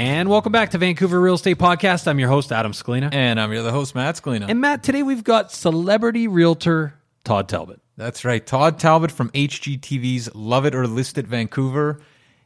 And welcome back to Vancouver Real Estate Podcast. I'm your host, Adam Scalina. And I'm your the host, Matt Scalina. And Matt, today we've got celebrity realtor Todd Talbot. That's right. Todd Talbot from HGTV's Love It or List It Vancouver.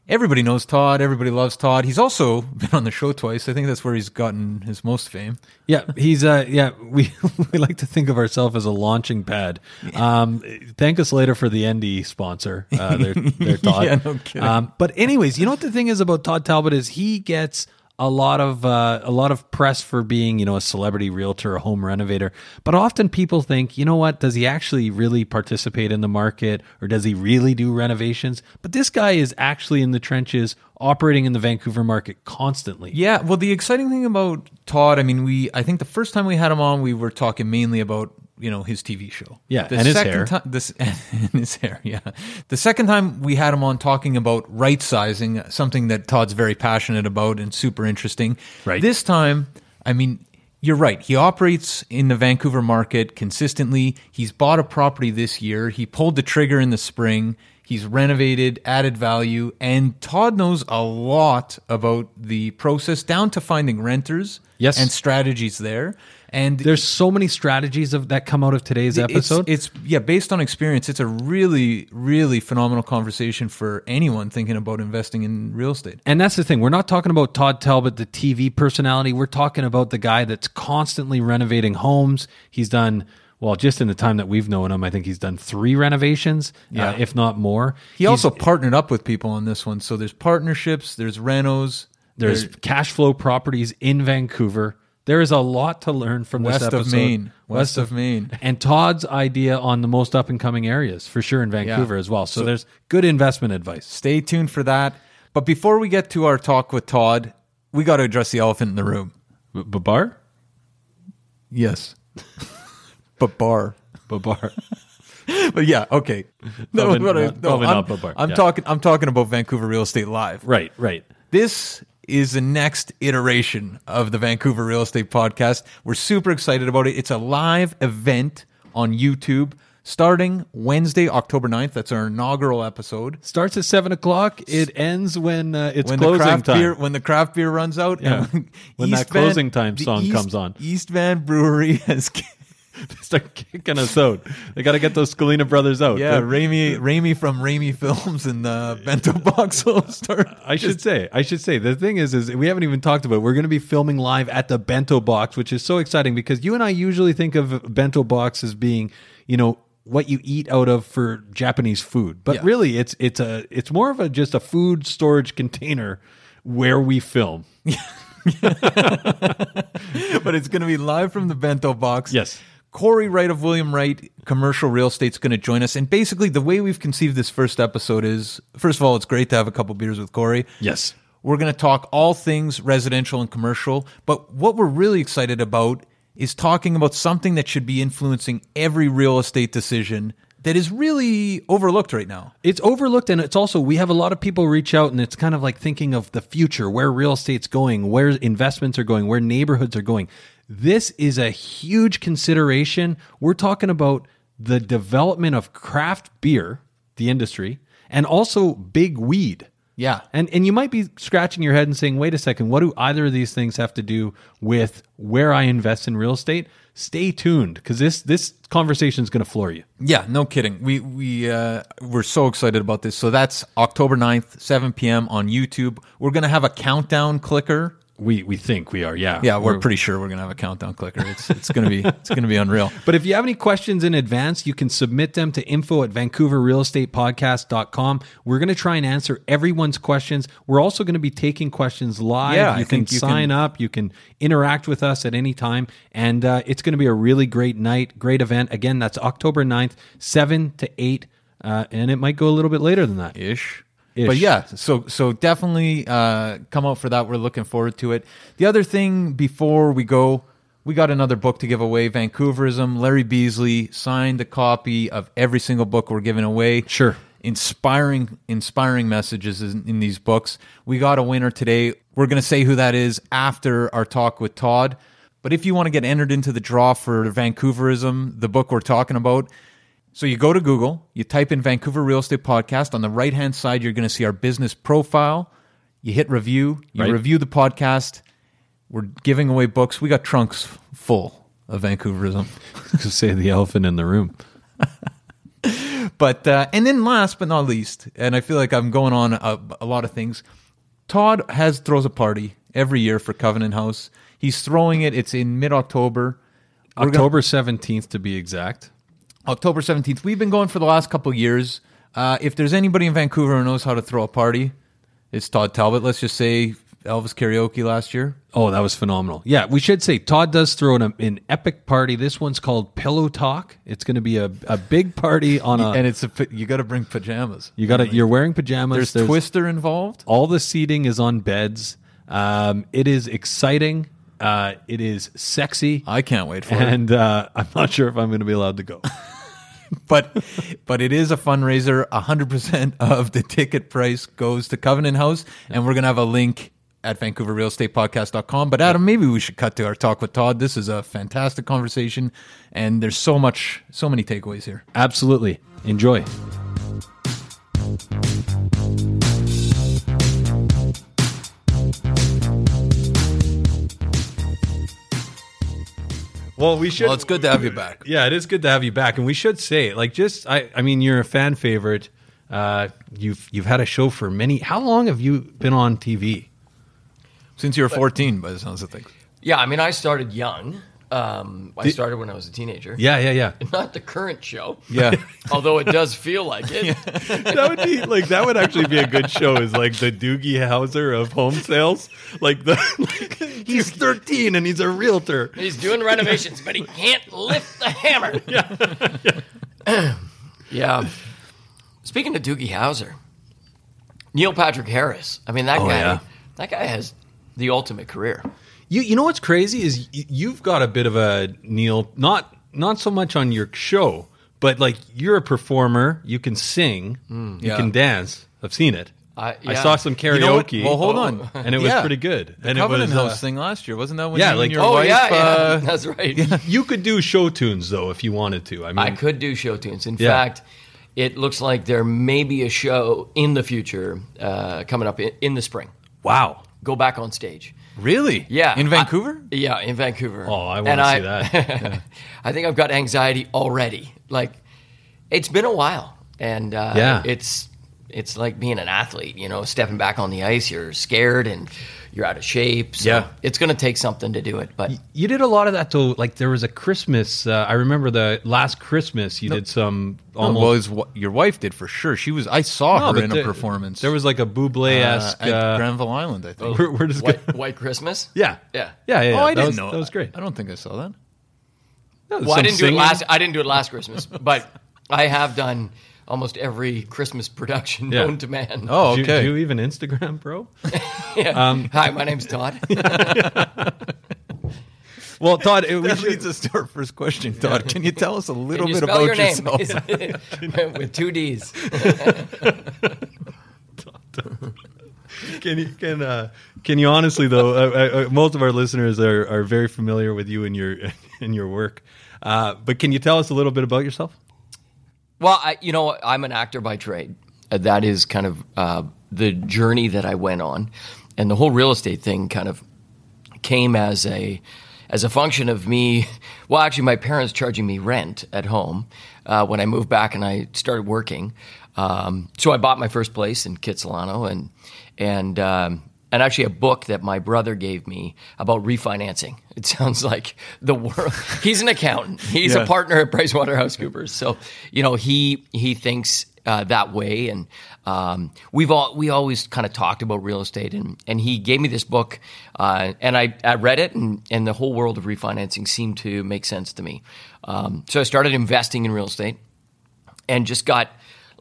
Everybody knows Todd. Everybody loves Todd. He's also been on the show twice. I think that's where he's gotten his most fame. Yeah, he's uh yeah, we we like to think of ourselves as a launching pad. Um thank us later for the ND sponsor. Uh their their Todd. Yeah, no kidding. Um but anyways, you know what the thing is about Todd Talbot is he gets a lot of uh, a lot of press for being you know a celebrity realtor, a home renovator, but often people think you know what does he actually really participate in the market or does he really do renovations? But this guy is actually in the trenches, operating in the Vancouver market constantly. Yeah, well, the exciting thing about Todd, I mean, we I think the first time we had him on, we were talking mainly about you know his TV show. Yeah, the and his second hair. Ti- this and his hair. Yeah, the second time we had him on talking about right sizing, something that Todd's very passionate about and super interesting. Right. This time, I mean. You're right. He operates in the Vancouver market consistently. He's bought a property this year. He pulled the trigger in the spring. He's renovated, added value, and Todd knows a lot about the process down to finding renters Yes. and strategies there. And There's so many strategies of that come out of today's it's- episode. It's, yeah, based on experience. It's a really, really phenomenal conversation for anyone thinking about investing in real estate. And that's the thing. We're not talking about Todd Talbot, the TV personality. We're talking about the guy that's constantly renovating homes. He's done, well, just in the time that we've known him, I think he's done three renovations, Yeah. uh, if not more. He He's- also partnered up with people on this one. So there's partnerships, there's renos, there's there- cash flow properties in Vancouver. There is a lot to learn from West this of. Main. West of Main. And Todd's idea on the most up and coming areas for sure in Vancouver Yeah. as well. So, So- there's good investment advice. stay tuned for that. But before we get to our talk with Todd, we got to address the elephant in the room. Babar? Yes. but bar. Babar. But yeah, okay. Probably not- probably I'm, not Babar. I'm Yeah. talking I'm talking about Vancouver Real Estate Live. right, right. This is the next iteration of the Vancouver Real Estate Podcast. We're super excited about it. It's a live event on YouTube starting Wednesday, October 9th. That's our inaugural episode. Starts at seven o'clock. It ends when uh, it's when the closing craft time. beer when the craft beer runs out. Yeah. When that Van- closing time song East- comes on. East Van Brewery has they start kicking us out. They got to get those Scalina brothers out. Yeah, But Raimi, Raimi from Raimi Films and the uh, Bento Box will start. I should say, I should say, the thing is, is we haven't even talked about. It. We're going to be filming live at the Bento Box, which is so exciting because you and I usually think of Bento Box as being, you know, what you eat out of for Japanese food, but Yeah. really, it's it's a it's more of a just a food storage container where we film. but it's going to be live from the Bento Box. Yes. Corey Wright of William Wright Commercial Real Estate's going to join us. And basically, the way we've conceived this first episode is first of all, it's great to have a couple beers with Corey. Yes. We're going to talk all things residential and commercial. But what we're really excited about is talking about something that should be influencing every real estate decision that is really overlooked right now. It's overlooked, and it's also we have a lot of people reach out, and it's kind of like thinking of the future, where real estate's going, where investments are going, where neighborhoods are going. This is a huge consideration. We're talking about the development of craft beer, the industry, and also big weed. Yeah. And and you might be scratching your head and saying, "Wait a second, what do either of these things have to do with where I invest in real estate?" Stay tuned because this this conversation is going to floor you. Yeah, no kidding. We we uh, we're so excited about this. So that's October 9th, 7 p.m. on YouTube. We're gonna have a countdown clicker. We we think we are, yeah, Yeah, we're, pretty sure we're gonna have a countdown clicker. It's it's gonna be it's gonna be unreal. But if you have any questions in advance, you can submit them to info at vancouverrealestatepodcast.com. We're going to try and answer everyone's questions. We're also going to be taking questions live. Yeah, I you can think you sign can- up. You can interact with us at any time. And uh, it's going to be a really great night, great event. Again, that's October 9th, 7 to 8. Uh, and it might go a little bit later than that. ish. Ish. But yeah, so so definitely uh, come out for that. We're looking forward to it. The other thing before we go, we got another book to give away. Vancouverism. Larry Beasley signed a copy of every single book we're giving away. Sure. Inspiring, inspiring messages in, in these books. We got a winner today. We're going to say who that is after our talk with Todd. But if you want to get entered into the draw for Vancouverism, the book we're talking about, so you go to Google, you type in Vancouver Real Estate Podcast. On the right hand side, you're going to see our business profile. You hit review, you Right. review the podcast. We're giving away books. We got trunks full of Vancouverism. say the elephant in the room. But uh, and then last but not least, and I feel like I'm going on a, a lot of things. Todd has throws a party every year for Covenant House. He's throwing it. It's in mid October. October 17th to be exact. October 17th. We've been going for the last couple of years. Uh, if there's anybody in Vancouver who knows how to throw a party, it's Todd Talbot. Let's just say Elvis karaoke last year. Oh, that was phenomenal. Yeah, we should say Todd does throw an, an epic party. This one's called Pillow Talk. It's going to be a, a big party on a. and it's a you got to bring pajamas. you got to. You're wearing pajamas. There's, Twister involved. All the seating is on beds. Um, it is exciting. Uh, it is sexy. I can't wait for it. and uh, I'm not sure if I'm going to be allowed to go. But but it is a fundraiser. 100% of the ticket price goes to Covenant House, and we're gonna have a link at VancouverRealEstatePodcast.com. But Adam, maybe we should cut to our talk with Todd. This is a fantastic conversation, and there's so much, so many takeaways here. Absolutely. Enjoy. Well, we should. Well, it's good to have you back. Yeah, it is good to have you back, and we should say, like, just I, I mean, you're a fan favorite. Uh, you've you've had a show for many. How long have you been on TV? Since you were 14, by the sounds of things. Yeah, I mean, I started young. Um, I started when I was a teenager. Yeah, yeah, yeah. Not the current show. Yeah. Although it does feel like it. that would be like that would actually be a good show. Is like the Doogie Howser of home sales. Like the he's 13 and he's a realtor. He's doing renovations, but he can't lift the hammer. Yeah. yeah. Speaking of Doogie Howser, Neil Patrick Harris. I mean, that Oh, guy. yeah. That guy has the ultimate career. You you know what's crazy is y- you've got a bit of a Neil not not so much on your show, but like you're a performer. You can sing, you Yeah. can dance. I've seen it. I- I yeah. saw some You know what? karaoke. Well, hold Oh. on. and it was Yeah. pretty good. The and Covenant it was, uh, House thing last year, wasn't that when Yeah, you like- and your Oh wife, yeah, yeah, uh, that's right. You could do show tunes though if you wanted to. I mean, I could do show tunes. In Yeah. fact, it looks like there may be a show in the future uh, coming up in, in the spring. Wow. go back on stage. Really? Yeah, In I- Vancouver? yeah, in Vancouver. Oh, I wanna And see that. I think I've got anxiety already. Like, it's been a while, and uh, Yeah. it's it's like being an athlete. You know, stepping back on the ice, you're scared and you're out of shape. So Yeah. it's going to take something to do it. But You did a lot of that though. Like there was a Christmas. Uh, I remember the last Christmas you did some Oh, almost. well, his, wa- your wife did for sure. She was. I saw No, her in the- a performance. There was like a Buble uh, esque. at Uh, Granville Island, I think. where, where does it go? White, White Christmas. Yeah, Yeah. yeah, yeah. yeah. oh, I that didn't was, know. That was great. I don't think I saw that. That Well, I didn't do it last. I didn't do it last Christmas, but I have done almost every Christmas production Yeah. known to man. Oh, Do you- okay. Do you even Instagram, bro? Yeah. um, Hi, my name's Todd. well, Todd, it, we that should- leads us to our first question, Todd. Can you tell us a little you bit about your name yourself? with two D's? can you can uh, can you honestly though? Uh, uh, most of our listeners are, are very familiar with you and your and your work. Uh, but can you tell us a little bit about yourself? Well, I, you know, I'm an actor by trade. Uh, that is kind of uh, the journey that I went on, and the whole real estate thing kind of came as a as a function of me. Well, actually, my parents charging me rent at home uh, when I moved back and I started working. Um, so I bought my first place in Kitsilano, and and um, and actually a book that my brother gave me about refinancing. It sounds like the world. He's an accountant. He's Yeah. a partner at PricewaterhouseCoopers. So you know he he thinks uh, that way, and um, we've all we always kind of talked about real estate, and and he gave me this book, uh, and I, I read it, and and the whole world of refinancing seemed to make sense to me. Um, so I started investing in real estate, and just got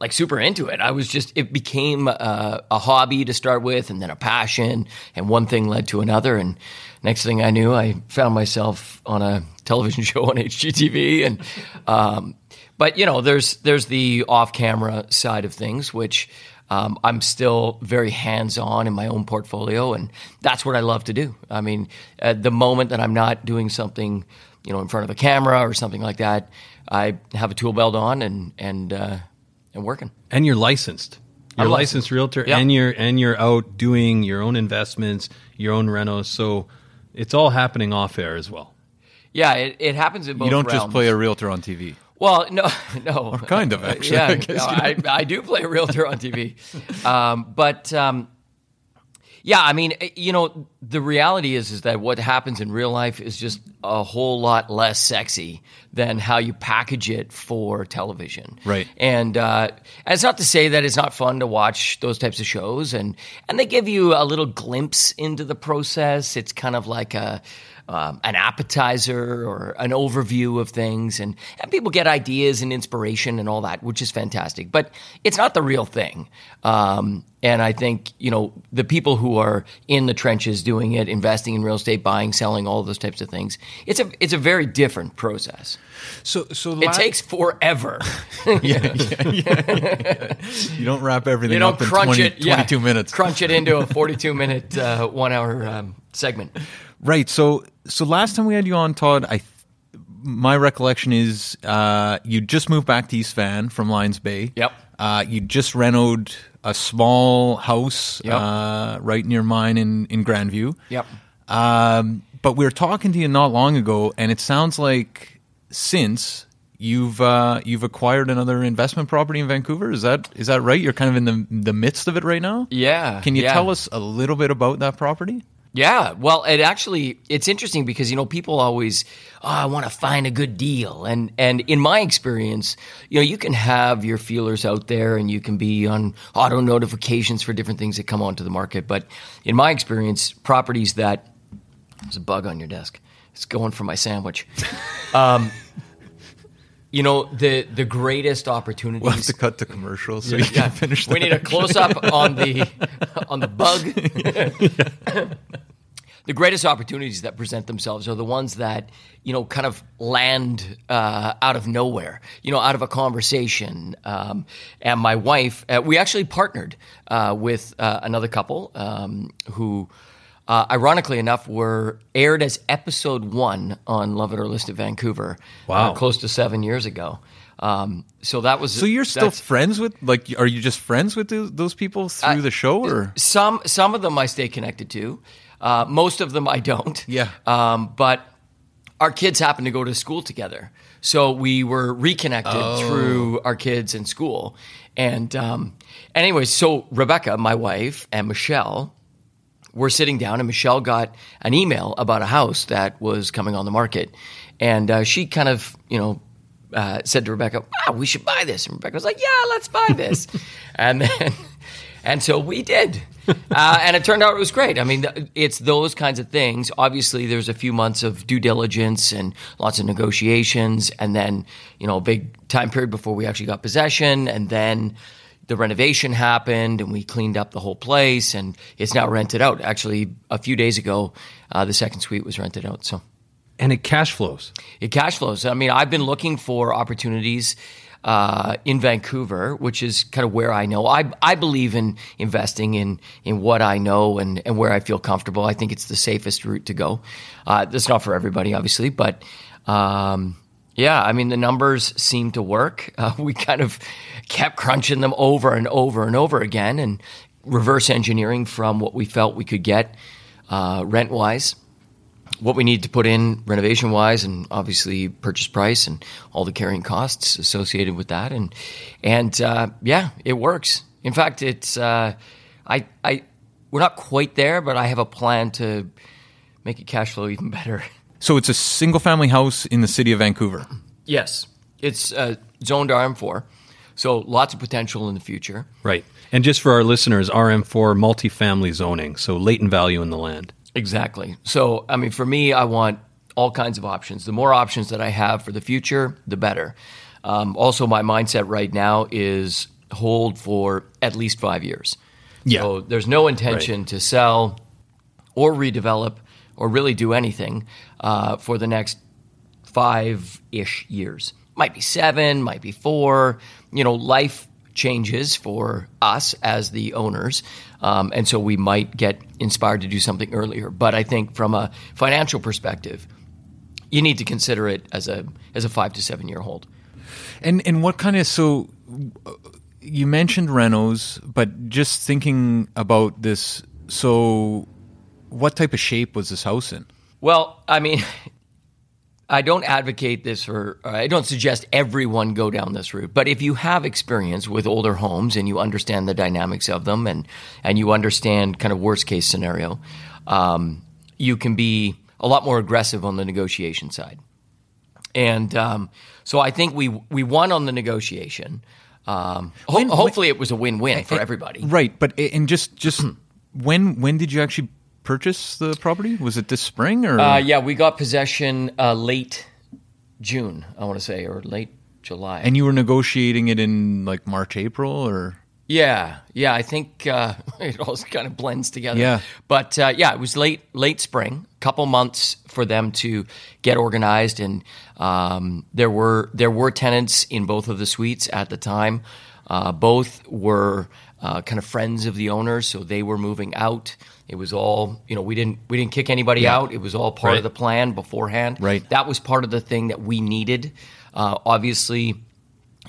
like super into it. I was just it became a, a hobby to start with, and then a passion, and one thing led to another, and next thing I knew, I found myself on a television show on HGTV, and um, but you know, there's there's the off-camera side of things, which um, I'm still very hands-on in my own portfolio, and that's what I love to do. I mean, at the moment that I'm not doing something, you know, in front of a camera or something like that, I have a tool belt on and and uh, and working. And you're licensed. You're I'm a licensed licensed. realtor, Yeah. and you're and you're out doing your own investments, your own renos. So it's all happening off air as well. Yeah, it, it happens in both. You don't just play a realtor on TV. Well, no, no, or kind of, actually, Yeah, I guess, no. I, I do play a realtor on TV, um, but um, yeah, I mean, eh, you know, the reality is is that what happens in real life is just a whole lot less sexy than how you package it for television, Right. And, uh, and it's not to say that it's not fun to watch those types of shows, and and they give you a little glimpse into the process. It's kind of like a um, an appetizer or an overview of things, and and people get ideas and inspiration and all that, which is fantastic. But it's not the real thing. Um, and I think you know the people who are in the trenches doing it, investing in real estate, buying, selling, all those types of things. It's a it's a very different process. So, so It takes forever. You don't wrap everything you don't up in crunch 20, it. yeah, 22 minutes. Crunch it into a forty-two minute, uh, one-hour um, segment. Right. So so last time we had you on, Todd, I my recollection is uh, you just moved back to East Van from Lions Bay. Yep. Uh, you just renoed a small house Yep. uh, right near mine in in Grandview. Yep. Um, but we were talking to you not long ago, and it sounds like since you've uh, you've acquired another investment property in Vancouver. Is that is that right? You're kind of in the the midst of it right now. Yeah. Can you yeah. tell us a little bit about that property? Yeah, well, it actually it's interesting because you know people always, oh, I want to find a good deal, and and in my experience, you know, you can have your feelers out there, and you can be on auto notifications for different things that come onto the market. But in my experience, properties that there's a bug on your desk, it's going for my sandwich. um, you know, the the greatest opportunities. We'll have to cut to commercials so you Yeah, can finish. we need a close up on the on the bug. the greatest opportunities that present themselves are the ones that you know kind of land uh, out of nowhere, you know, out of a conversation. Um, and my wife, uh, we actually partnered uh, with uh, another couple um, who. Uh, ironically enough, were aired as episode one on Love It or List It Vancouver. Wow. uh, close to seven years ago. Um, so that was So you're still friends with like are you just friends with those, those people through the show or some some of them I stay connected to. Uh, most of them I don't. Yeah. Um, but our kids happen to go to school together, so we were reconnected through our kids in school. And um, anyways, so Rebecca, my wife, and Michelle were sitting down, and Michelle got an email about a house that was coming on the market, and uh, she kind of, you know. Uh, said to Rebecca, "Wow, we should buy this." And Rebecca was like, "Yeah, let's buy this." and then, and so we did, uh, and it turned out it was great. I mean, it's those kinds of things. Obviously, there's a few months of due diligence and lots of negotiations, and then you know, a big time period before we actually got possession, and then the renovation happened, and we cleaned up the whole place, and it's now rented out. Actually, a few days ago, uh, the second suite was rented out. So. And it cash flows. It cash flows. I mean, I've been looking for opportunities uh, in Vancouver, which is kind of where I know. I I believe in investing in in what I know and and where I feel comfortable. I think it's the safest route to go. Uh, that's not for everybody, obviously, but. Um, yeah, I mean the numbers seem to work. Uh, we kind of kept crunching them over and over and over again, and reverse engineering from what we felt we could get uh, rent wise what we need to put in renovation wise and obviously purchase price and all the carrying costs associated with that. And and uh, yeah it works. In fact it's uh, I I we're not quite there but I have a plan to make it cash flow even better So it's a single family house in the city of Vancouver. yes it's uh, zoned RM4 so lots of potential in the future Right. And just for our listeners, RM4 multifamily zoning, so latent value in the land. Exactly. So, I mean, for me, I want all kinds of options. The more options that I have for the future, the better. Um, also, my mindset right now is hold for at least five years. Yeah. So there's no intention to sell or redevelop or really do anything uh, for the next five ish years. Might be seven, might be four. You know, life changes for us as the owners. Um, and so we might get inspired to do something earlier. But I think from a financial perspective, you need to consider it as a as a five to seven year hold. And and what kind of so uh, you mentioned renos, but just thinking about this, so what type of shape was this house in? Well, I mean, I don't advocate this or or I don't suggest everyone go down this route. But if you have experience with older homes and you understand the dynamics of them and and you understand kind of worst case scenario, um, you can be a lot more aggressive on the negotiation side. And um, so I think we we won on the negotiation. Um, ho- When- hopefully, it was a win-win for everybody. Right, but and just just when when did you actually purchase the property? Was it this spring or? Uh, yeah, we got possession uh, late June, I want to say, or late July. and you were negotiating it in like March, April, or yeah, yeah, I think uh, it all kind of blends together. Yeah. but uh, yeah, it was late late spring, couple months for them to get organized, and um, there were there were tenants in both of the suites at the time. Uh, both were uh, kind of friends of the owners, so they were moving out. It was all you know. We didn't we didn't kick anybody out. It was all part Right. of the plan beforehand. Right. That was part of the thing that we needed. Uh, obviously,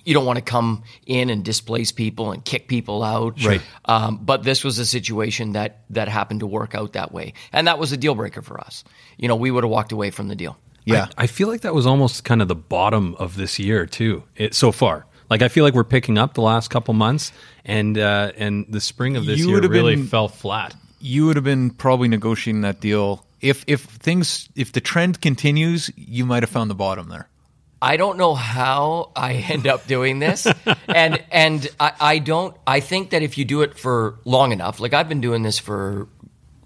you don't want to come in and displace people and kick people out. Right. Um, but this was a situation that that happened to work out that way, and that was a deal breaker for us. You know, we would have walked away from the deal. yeah, I feel like that was almost kind of the bottom of this year too. It, so far, like I feel like we're picking up the last couple months, and uh, and the spring of this You year really been- fell flat. You would have been probably negotiating that deal if if things if the trend continues, you might have found the bottom there. I don't know how I end up doing this, and and I, I don't. I think that if you do it for long enough, like I've been doing this for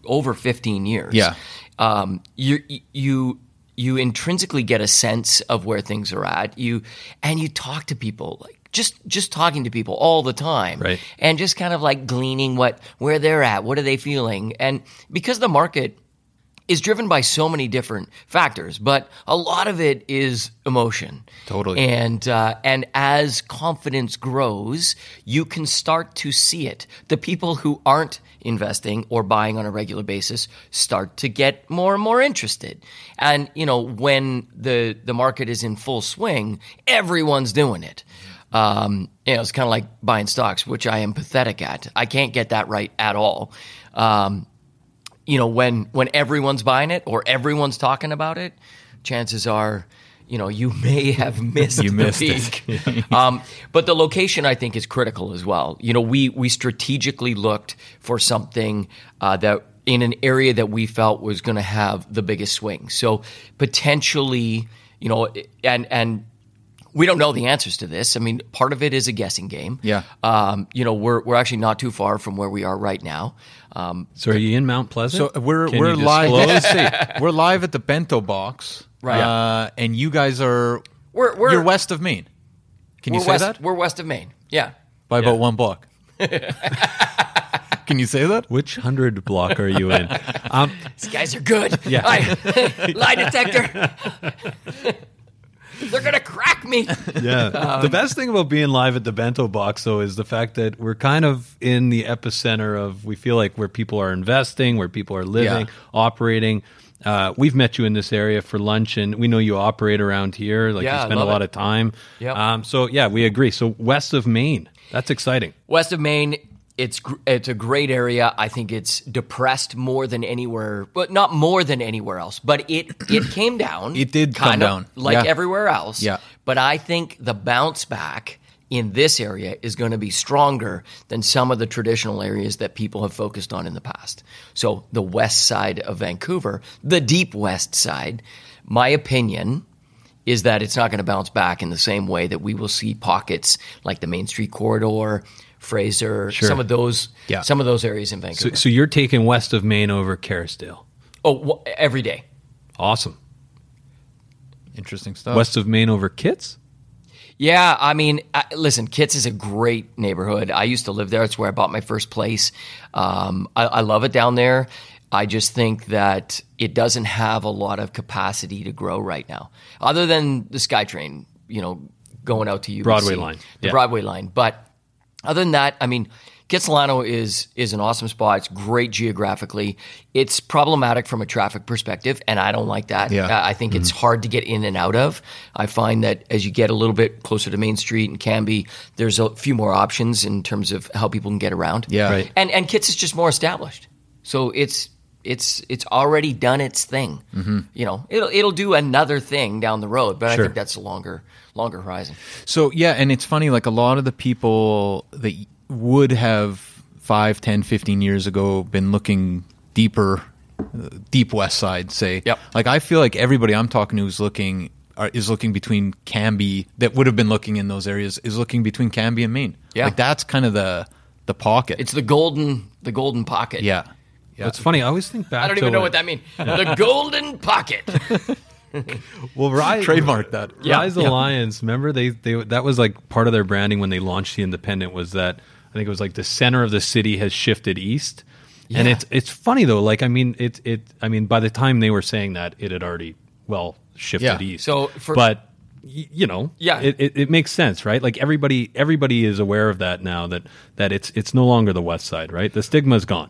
over fifteen years, Yeah. um, you you you intrinsically get a sense of where things are at. You and you talk to people like just just talking to people all the time, Right. And just kind of like gleaning what where they're at, what are they feeling, and because the market is driven by so many different factors, but a lot of it is emotion. Totally. And uh, and as confidence grows, you can start to see it. The people who aren't investing or buying on a regular basis start to get more and more interested. And you know, when the the market is in full swing, everyone's doing it. Um, you know, it's kind of like buying stocks, which I am pathetic at. I can't get that right at all. Um, you know, when when everyone's buying it or everyone's talking about it, chances are, you know, you may have missed You the missed it. peak. um, but the location, I think, is critical as well. You know, we we strategically looked for something uh, that in an area that we felt was going to have the biggest swing. So potentially, you know, and and we don't know the answers to this. I mean, part of it is a guessing game. Yeah. Um, you know, we're we're actually not too far from where we are right now. Um, So are you in Mount Pleasant? So we're Can we're you live. see, we're live at the Bento Box, Right. Uh, and you guys are We're- we're- you're west of Main. Can you say west, that We're west of Main. Yeah. by Yeah. about one block? Can you say that? Which hundred block are you in? Um, These guys are good. Yeah. I- lie detector. They're gonna crack me. yeah. the best thing about being live at the Bento Box, though, is the fact that we're kind of in the epicenter of. We feel like where people are investing, where people are living, Yeah. operating. Uh, we've met you in this area for lunch, and we know you operate around here. Like Yeah, you spend a lot it. of time. Yep. Um, so yeah, we agree. So west of Main, that's exciting. West of Main, it's it's a great area. I think it's depressed more than anywhere, but not more than anywhere else. But it it came down. It did come down. like Yeah. everywhere else. Yeah. But I think the bounce back in this area is going to be stronger than some of the traditional areas that people have focused on in the past. So the west side of Vancouver, the deep west side, my opinion is that it's not going to bounce back in the same way that we will see pockets like the Main Street corridor, Fraser, some of those, Yeah. some of those areas in Vancouver. so you're taking west of Main over Kerrisdale. oh, wh- every day. Awesome. Interesting stuff. West of Main over Kits. Yeah, I mean, uh, listen, Kits is a great neighborhood. I used to live there. It's where I bought my first place. Um, I, I love it down there. I just think that it doesn't have a lot of capacity to grow right now, other than the SkyTrain, you know, going out to UBC, Broadway line. the Yeah. Broadway line. But other than that, I mean, Kitsilano is is an awesome spot. It's great geographically. It's problematic from a traffic perspective, and I don't like that. Yeah. I think it's hard to get in and out of. I find that as you get a little bit closer to Main Street and Cambie, there's a few more options in terms of how people can get around. Yeah. Right. And and Kits is just more established, so it's it's it's already done its thing. Mm-hmm. You know, it'll it'll do another thing down the road, but I think that's a longer longer horizon. So yeah, and it's funny. Like a lot of the people that would have five, 10, 15 years ago been looking deeper, uh, deep west side, say. Yep. Like I feel like everybody I'm talking to is looking are, is looking between Cambie that would have been looking in those areas is looking between Cambie and Main. Yeah. Like that's kind of the the pocket. It's the golden the golden pocket. yeah. Yeah. It's funny. I always think back. I don't to even know when- what that means. The golden pocket. Well, Rize, Trademark that. Rize Yeah. Alliance. Remember they they that was like part of their branding when they launched the Independent was that I think it was like the center of the city has shifted east. And it's it's funny though. Like I mean it it I mean by the time they were saying that it had already well shifted Yeah. east. So for- but you know, Yeah. it, it, it makes sense, right? Like everybody everybody is aware of that now that that it's it's no longer the west side, right? The stigma's gone.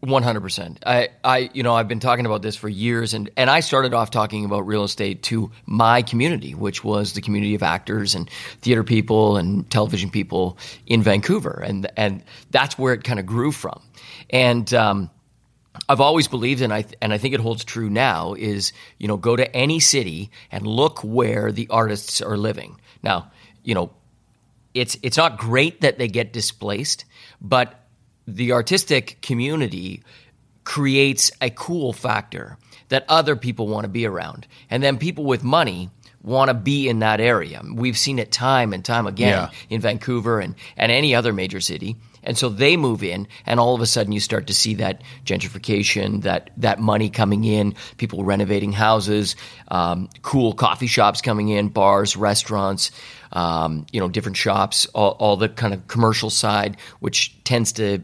One hundred percent. I, I, you know, I've been talking about this for years, and and I started off talking about real estate to my community, which was the community of actors and theater people and television people in Vancouver, and and that's where it kind of grew from, and. Um, I've always believed, and I and I think it holds true now. Is you know go to any city and look where the artists are living. Now, you know, it's it's not great that they get displaced, but the artistic community creates a cool factor that other people want to be around, and then people with money want to be in that area. We've seen it time and time again Yeah. in Vancouver and, and any other major city. And so they move in, and all of a sudden you start to see that gentrification, that that money coming in, people renovating houses, um, cool coffee shops coming in, bars, restaurants, um, you know, different shops, all, all the kind of commercial side, which tends to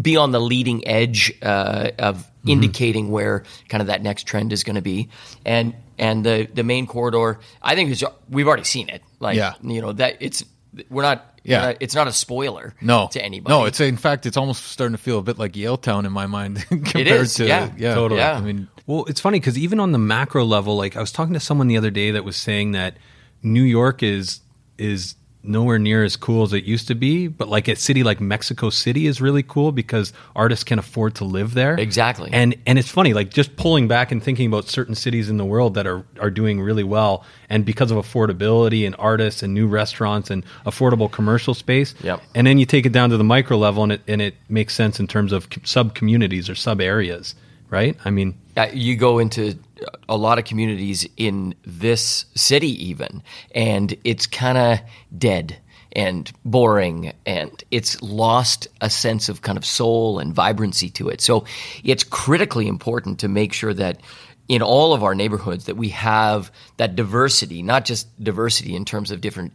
be on the leading edge uh, of indicating where kind of that next trend is going to be. And and the the main corridor, I think is we've already seen it. Like Yeah. you know that it's we're not. Yeah. we're not- it's not a spoiler. No, to anybody. No, it's in fact, it's almost starting to feel a bit like Yaletown in my mind compared is, to yeah. yeah, Totally. Yeah. I mean, Well, it's funny because even on the macro level, like I was talking to someone the other day that was saying that New York is is nowhere near as cool as it used to be, but like a city like Mexico City is really cool because artists can afford to live there. Exactly. And and it's funny, like just pulling back and thinking about certain cities in the world that are are doing really well, and because of affordability and artists and new restaurants and affordable commercial space. Yep. And then you take it down to the micro level, and it and it makes sense in terms of sub communities or sub areas, right? I mean, you go into a lot of communities in this city even and it's kind of dead and boring and it's lost a sense of kind of soul and vibrancy to it. So it's critically important to make sure that in all of our neighborhoods that we have that diversity not just diversity in terms of different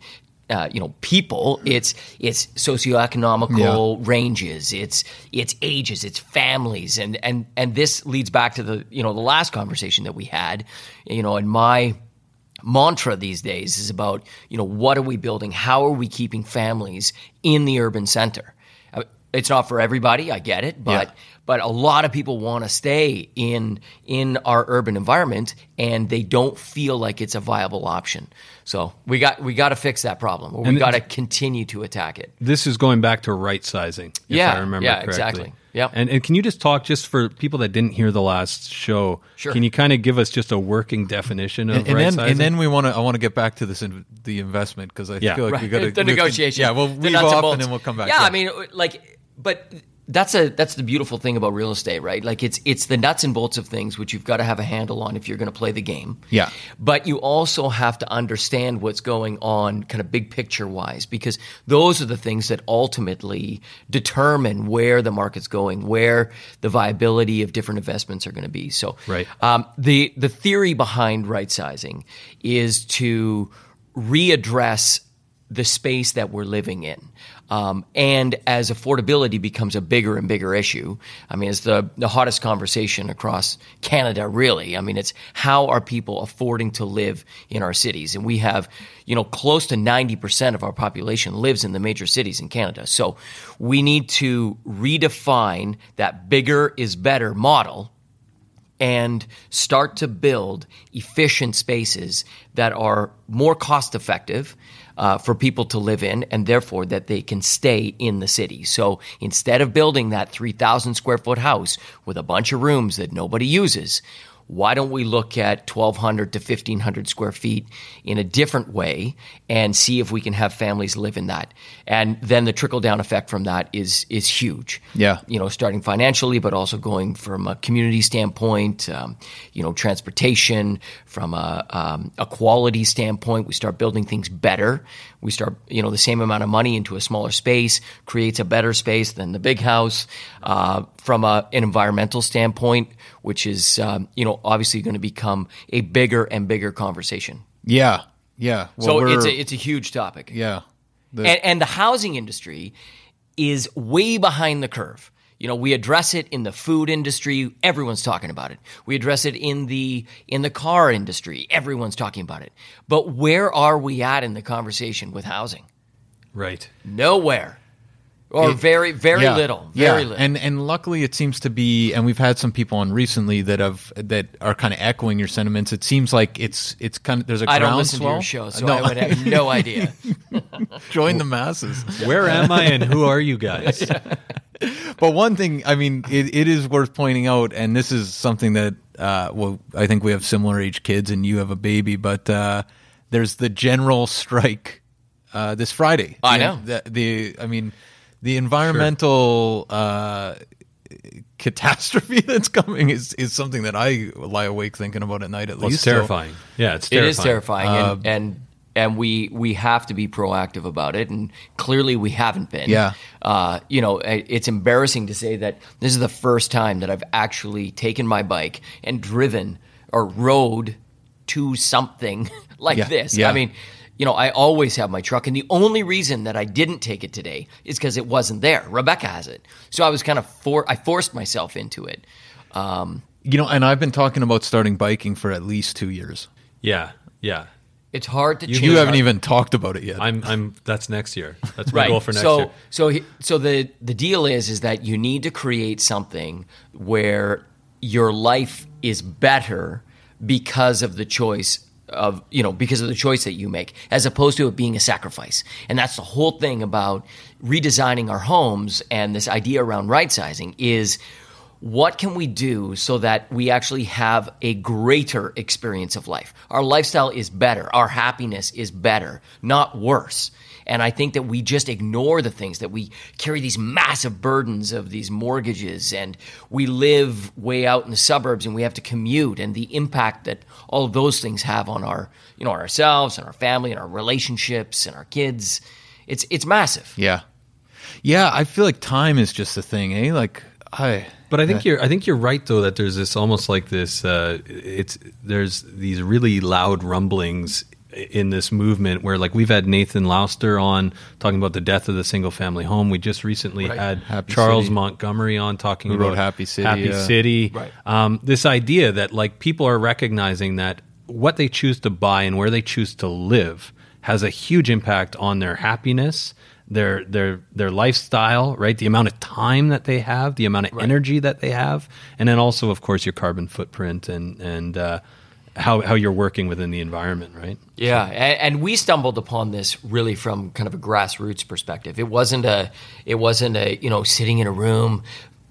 uh, you know people it's it's socioeconomical ranges it's it's ages it's families and and and this leads back to the you know the last conversation that we had you know and my mantra these days is about you know what are we building? How are we keeping families in the urban center? Uh, it's not for everybody i get it but Yeah. But a lot of people want to stay in in our urban environment and they don't feel like it's a viable option so we got we got to fix that problem or we got to continue to attack it this is going back to right sizing. If Yeah, I remember yeah, correctly. exactly. Yep. And and can you just talk just for people that didn't hear the last show? Sure. Can you kind of give us just a working definition of and, and right then sizing? and then we want to I want to get back to this in, the investment because I Yeah. feel like we got to the negotiation. Yeah, we'll the weave nuts off and bolts. then we'll come back. Yeah, I mean, like, but that's a that's the beautiful thing about real estate, right? Like, it's it's the nuts and bolts of things which you've got to have a handle on if you're going to play the game. Yeah. But you also have to understand what's going on, kind of big picture wise, because those are the things that ultimately determine where the market's going, where the viability of different investments are going to be. So, Right. um, the the theory behind right sizing is to readdress the space that we're living in. Um, and as affordability becomes a bigger and bigger issue, I mean, it's the, the hottest conversation across Canada, really. I mean, it's how are people affording to live in our cities? And we have, you know, close to 90% of our population lives in the major cities in Canada. So we need to redefine that bigger is better model and start to build efficient spaces that are more cost effective uh, for people to live in and therefore that they can stay in the city. So instead of building that 3,000 square foot house with a bunch of rooms that nobody uses, why don't we look at 1,200 to 1,500 square feet in a different way and see if we can have families live in that? And then the trickle down effect from that is is huge. Yeah. you know, starting financially, but also going from a community standpoint, um, you know, transportation, from a, um, a quality standpoint. We start building things better. We start, you know, the same amount of money into a smaller space creates a better space than the big house. Uh, from a, an environmental standpoint, which is, um, you know, obviously going to become a bigger and bigger conversation. yeah, yeah. Well, So it's a, it's a huge topic. yeah. The- and, and the housing industry is way behind the curve. You know, we address it in the food industry. Everyone's talking about it. We address it in the in the car industry. Everyone's talking about it. But where are we at in the conversation with housing? right. Nowhere, or very very yeah, little. Very yeah. little. And and luckily it seems to be and we've had some people on recently that have that are kind of echoing your sentiments. It seems like it's it's kind of there's a I don't listen to groundswell. your show, so No, I would have no idea. join the masses. Where am I and who are you guys? But one thing, I mean, it, it is worth pointing out, and this is something that, uh, well, I think we have similar age kids, and you have a baby, but uh, there's the general strike uh, this Friday. I The- know. The, the I mean, the environmental uh, catastrophe that's coming is, is something that I lie awake thinking about at night. At Well, least it's So- terrifying. Yeah, it's It terrifying. is terrifying, and, and and we we have to be proactive about it. And clearly, we haven't been. Yeah. Uh, you know, it's embarrassing to say that this is the first time that I've actually taken my bike and driven or rode to something like Yeah, this. yeah. I mean, you know, I always have my truck. And the only reason that I didn't take it today is because it wasn't there. Rebecca has it. So I was kind of for, I forced myself into it. Um, You know, and I've been talking about starting biking for at least two years. Yeah, yeah. It's hard to change. You haven't even talked about it yet. I'm I'm that's next year. That's my right. goal for next so, year. So, he- so the the deal is is that you need to create something where your life is better because of the choice of you know because of the choice that you make as opposed to it being a sacrifice and that's the whole thing about redesigning our homes and this idea around right sizing is what can we do so that we actually have a greater experience of life? Our lifestyle is better. Our happiness is better, not worse. And I think that we just ignore the things that we carry these massive burdens of these mortgages and we live way out in the suburbs and we have to commute and the impact that all of those things have on our, you know, ourselves and our family and our relationships and our kids. It's it's massive. yeah. Yeah, I feel like time is just a thing, eh? Like I But I think you're I think you're right though that there's this almost like this uh, it's there's these really loud rumblings in this movement where like we've had Nathan Lauster on talking about the death of the single family home. We just recently Right. had Happy Charles City. Montgomery on talking Who about Happy City, Happy yeah. City. Right. Um, this idea that like people are recognizing that what they choose to buy and where they choose to live has a huge impact on their happiness, their their their lifestyle, right? The amount of time that they have, the amount of energy that they have, and then also, of course, your carbon footprint and and uh, how how you're working within the environment, right? Yeah, and, and we stumbled upon this really from kind of a grassroots perspective. It wasn't a, it wasn't a, you know, sitting in a room,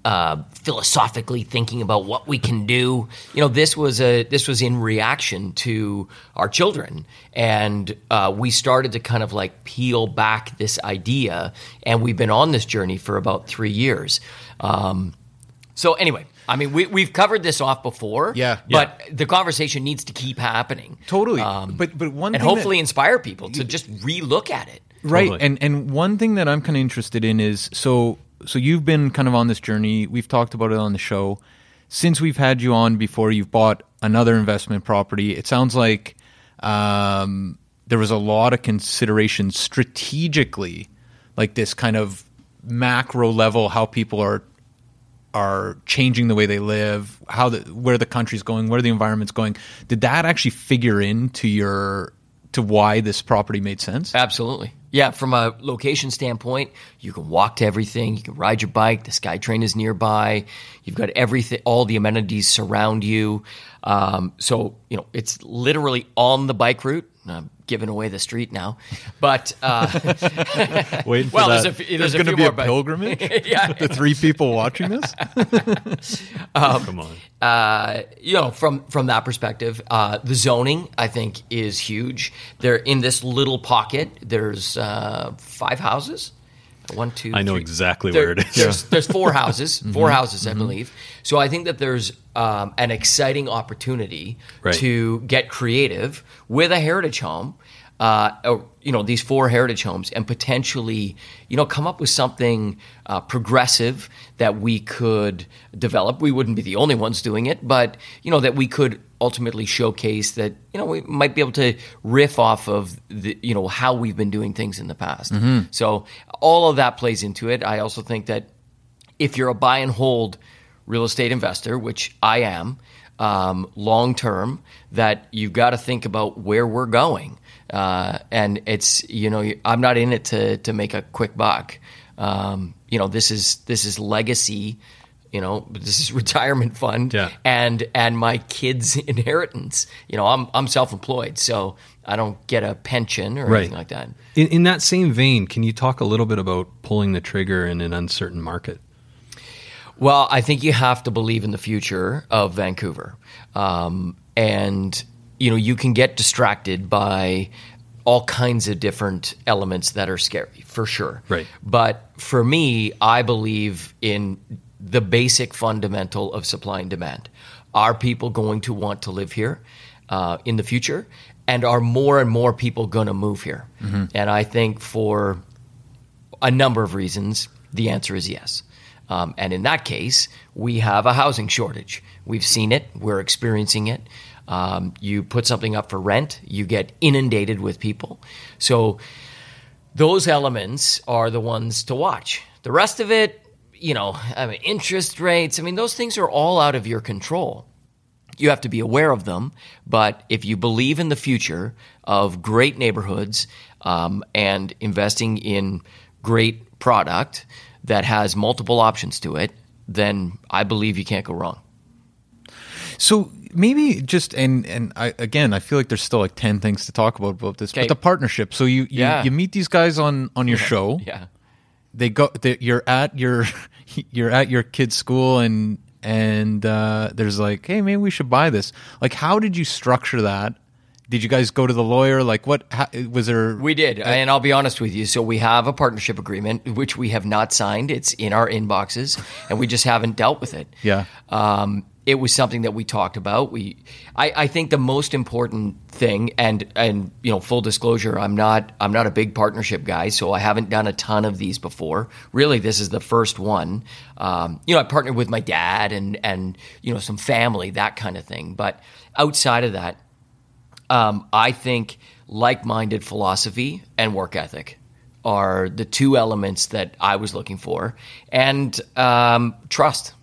uh, philosophically thinking about what we can do. You know, this was a, this was in reaction to our children, and uh, we started to kind of like peel back this idea, and we've been on this journey for about three years. Um, so anyway, I mean, we, we've covered this off before, Yeah. but the conversation needs to keep happening. Totally. Um, but but one and thing that- hopefully inspire people to just relook at it. right Totally. and and one thing that i'm kind of interested in is so so you've been kind of on this journey we've talked about it on the show since we've had you on before you've bought another investment property it sounds like um, there was a lot of consideration strategically like this kind of macro level how people are are changing the way they live, how the where the country's going, where the environment's going. Did that actually figure into your to why this property made sense? Absolutely. Yeah, from a location standpoint, you can walk to everything. You can ride your bike. The SkyTrain is nearby. You've got everything, all the amenities surround you. Um, so you know it's literally on the bike route. I'm giving away the street now, but uh, Waiting for well, that. there's a, There's there's going to be more, a pilgrimage. yeah, the three people watching this. Come on. uh, you know, from from that perspective, uh, the zoning I think is huge. They're in this little pocket. There's uh, five houses. One, two. I know three. exactly There- where it is. There's, there's four houses, 4 Mm-hmm. houses, I believe. So I think that there's um, an exciting opportunity Right. to get creative with a heritage home. Uh, or, you know these four heritage homes and potentially you know come up with something uh, progressive that we could develop. We wouldn't be the only ones doing it but you know that we could ultimately showcase that you know we might be able to riff off of the you know how we've been doing things in the past. So all of that plays into it. I also think that if you're a buy and hold real estate investor, which I am, um, long term, that you've got to think about where we're going. Uh, and it's you know I'm not in it to to make a quick buck. Um, you know this is this is legacy. You know this is retirement fund Yeah. and and my kids' inheritance. You know I'm I'm self employed, so I don't get a pension or Right. anything like that. In, in that same vein, can you talk a little bit about pulling the trigger in an uncertain market? Well, I think you have to believe in the future of Vancouver, um, and you know you can get distracted by all kinds of different elements that are scary for sure. Right. But for me, I believe in the basic fundamental of supply and demand. Are people going to want to live here uh, in the future? And are more and more people going to move here? And I think for a number of reasons, the answer is yes. Um, and in that case, we have a housing shortage. We've seen it, we're experiencing it. Um, you put something up for rent, you get inundated with people. So those elements are the ones to watch. The rest of it, you know, I mean, interest rates, I mean, those things are all out of your control. You have to be aware of them, but if you believe in the future of great neighborhoods um, and investing in great product that has multiple options to it, then I believe you can't go wrong. So maybe just and and I again I feel like there's still like ten things to talk about about this. Okay. But the partnership. So you you, Yeah. you meet these guys on on your show. Yeah. They go. They, you're at your you're at your kid's school and and uh, there's like, hey, maybe we should buy this. Like, how did you structure that? Did you guys go to the lawyer? Like, what how, was there? We did, and I'll be honest with you. So we have a partnership agreement, which we have not signed. It's in our inboxes, and we just haven't dealt with it. Yeah. Um, it was something that we talked about. We, I, I think the most important thing, and and you know, full disclosure, I'm not I'm not a big partnership guy, so I haven't done a ton of these before. Really, this is the first one. Um, you know, I partnered with my dad and and you know some family, that kind of thing. But outside of that, um, I think like-minded philosophy and work ethic are the two elements that I was looking for, and um, trust.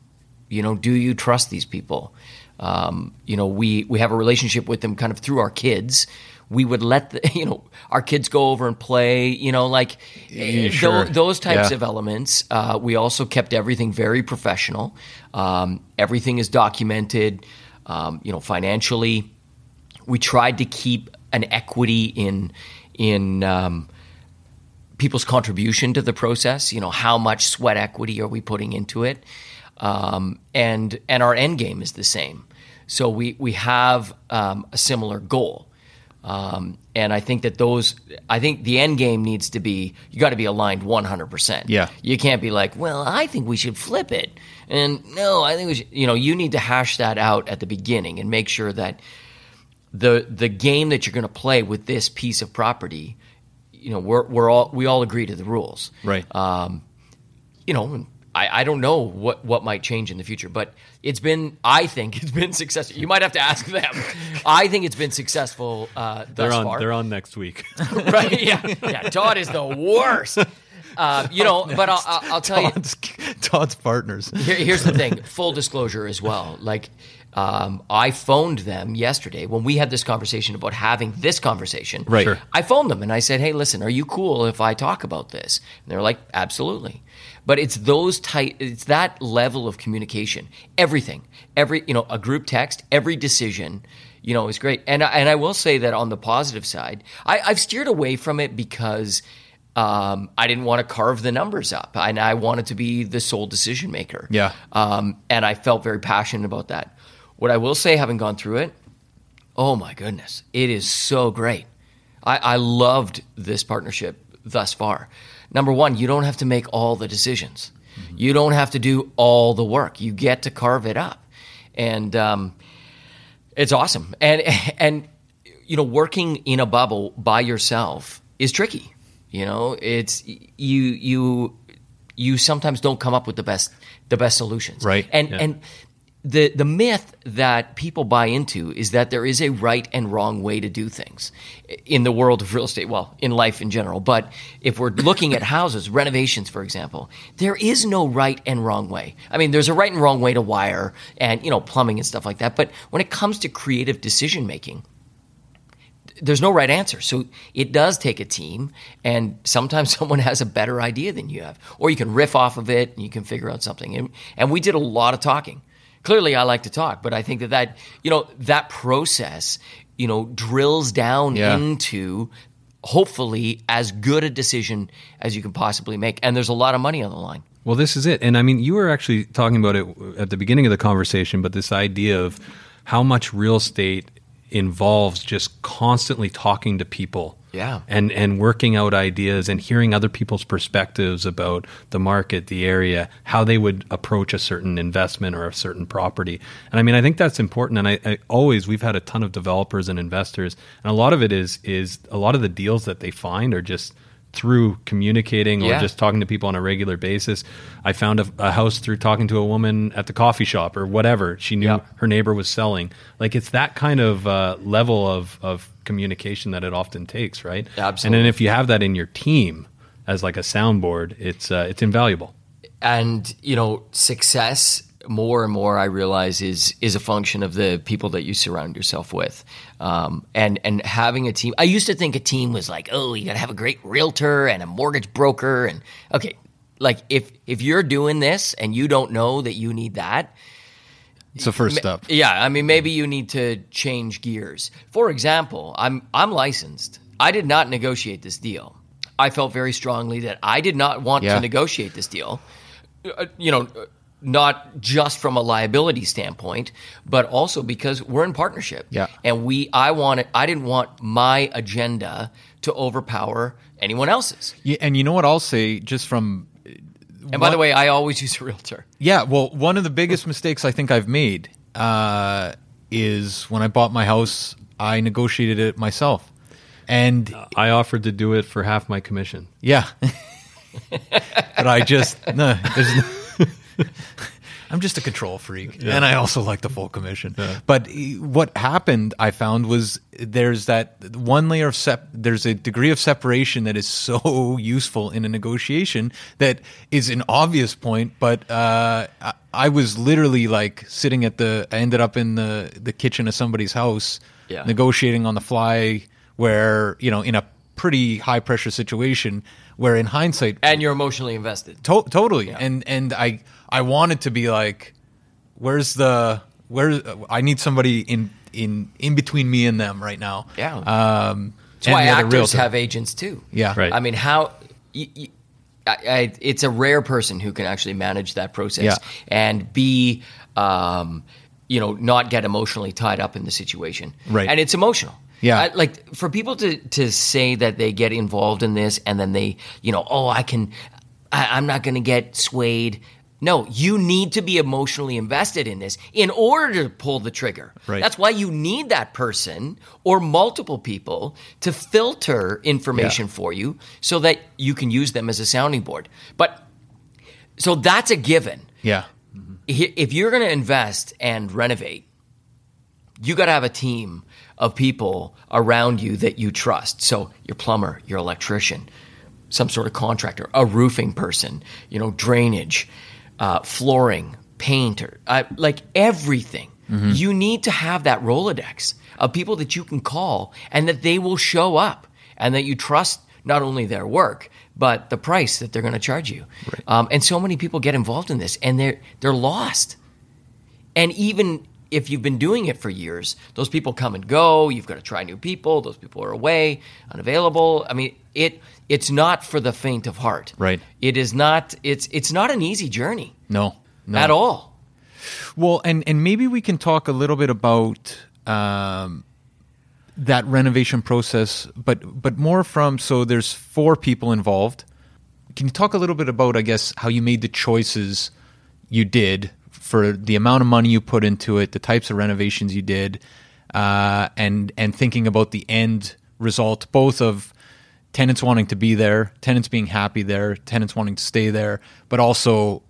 You know, do you trust these people? Um, you know, we we have a relationship with them kind of through our kids. We would let the, you know our kids go over and play. You know, like eh, sure. tho- those types Yeah. of elements. Uh, we also kept everything very professional. Um, everything is documented. Um, you know, financially we tried to keep an equity in in um, people's contribution to the process. You know, how much sweat equity are we putting into it? Um, and and our end game is the same. So we we have um, a similar goal. Um, and I think that those, I think the end game needs to be, you got to be aligned 100%. Yeah. You can't be like, well, I think we should flip it. And no, I think we should, you know, you need to hash that out at the beginning and make sure that the the game that you're going to play with this piece of property, you know, we're we're all we all agree to the rules, Right. Um, you know, I, I don't know what what might change in the future, but it's been I think it's been successful. You might have to ask them. I think it's been successful uh, thus They're on. far. They're on next week. right? Yeah, yeah. Todd is the worst. Uh, you know, but I'll, I'll, I'll tell you. Todd's, Todd's partners. Here, here's the thing full disclosure as well. Like, um, I phoned them yesterday when we had this conversation about having this conversation. Right. Sure. I phoned them and I said, hey, listen, are you cool if I talk about this? And they're like, absolutely. But it's those tight, it's that level of communication. Everything, every, you know, a group text, every decision, you know, is great. And, I- and I will say that on the positive side, I, I've steered away from it because um, I didn't want to carve the numbers up, and I wanted to be the sole decision maker. Yeah. Um, and I felt very passionate about that. What I will say, having gone through it, oh my goodness, it is so great. I, I loved this partnership thus far. Number one, you don't have to make all the decisions. You don't have to do all the work. You get to carve it up, and um, it's awesome. And and you know, working in a bubble by yourself is tricky. You know, it's you you you sometimes don't come up with the best the best solutions. Right. And Yeah. and the the myth that people buy into is that there is a right and wrong way to do things in the world of real estate well in life in general but if we're looking at houses renovations for example there is no right and wrong way i mean there's a right and wrong way to wire and you know plumbing and stuff like that but when it comes to creative decision making there's no right answer. So it does take a team, and sometimes someone has a better idea than you have, or you can riff off of it and you can figure out something. And, and we did a lot of talking. Clearly, I like to talk, but I think that that you know that process, you know, drills down Yeah. into hopefully as good a decision as you can possibly make. And there's a lot of money on the line. Well, this is it. And I mean, you were actually talking about it at the beginning of the conversation, but this idea of how much real estate involves just constantly talking to people. Yeah. And and working out ideas and hearing other people's perspectives about the market, the area, how they would approach a certain investment or a certain property. And I mean, I think that's important. And I, I always we've had a ton of developers and investors, and a lot of it is is a lot of the deals that they find are just through communicating or Yeah. just talking to people on a regular basis. I found a, a house through talking to a woman at the coffee shop or whatever. She knew her neighbor was selling. Like it's that kind of uh, level of of communication that it often takes, right? Absolutely. And then if you have that in your team as like a soundboard, it's uh, it's invaluable. and you know success more and more i realize is is a function of the people that you surround yourself with um, and and having a team i used to think a team was like oh you gotta have a great realtor and a mortgage broker and okay like if if you're doing this and you don't know that you need that It's the first step. yeah, I mean, maybe you need to change gears. For example, I'm I'm licensed. I did not negotiate this deal. I felt very strongly that I did not want Yeah. to negotiate this deal. Uh, you know, not just from a liability standpoint, but also because we're in partnership. Yeah. and we, I wanted, I didn't want my agenda to overpower anyone else's. Yeah, and you know what I'll say, just from And by the way, I always use a realtor. Yeah, well, one of the biggest mistakes I think I've made uh, is when I bought my house, I negotiated it myself, and I offered to do it for half my commission. yeah, but I just no, there's no, I'm just a control freak, and I also like the full commission. But eh, what happened, I found, was there's that one layer of sep. There's a degree of separation that is so useful in a negotiation that is an obvious point, but uh, I, I was literally like sitting at the. I ended up in the the kitchen of somebody's house, Yeah. negotiating on the fly, where you know in a pretty high pressure situation. Where in hindsight, And you're emotionally invested. To- totally. And and I I wanted to be like, where's the where I need somebody in in in between me and them right now. Yeah. Um, That's why and the other actors realtor. have agents too. Yeah. Right. I mean, how? Y- y- I, I, it's a rare person who can actually manage that process Yeah. and be, um, you know, not get emotionally tied up in the situation. Right. And it's emotional. Yeah. I, like for people to to say that they get involved in this and then they, you know, oh, I can, I, I'm not going to get swayed. No, you need to be emotionally invested in this in order to pull the trigger. Right. That's why you need that person or multiple people to filter information Yeah. for you so that you can use them as a sounding board. But so that's a given. Yeah. If you're going to invest and renovate, you got to have a team of people around you that you trust. So your plumber, your electrician, some sort of contractor, a roofing person, you know, drainage, uh, flooring, painter, uh, like everything. You need to have that Rolodex of people that you can call and that they will show up and that you trust not only their work but the price that they're going to charge you. Um, and so many people get involved in this and they're they're lost. And even if you've been doing it for years, those people come and go. You've got to try new people. Those people are away, unavailable. I mean, it it's not for the faint of heart. Right. It is not. It's it's not an easy journey No. No. at all. Well, and and maybe we can talk a little bit about um, that renovation process, but but more from so there's four people involved. Can you talk a little bit about, I guess, how you made the choices you did for the amount of money you put into it, the types of renovations you did, uh, and and thinking about the end result, both of tenants wanting to be there, tenants being happy there, tenants wanting to stay there, but also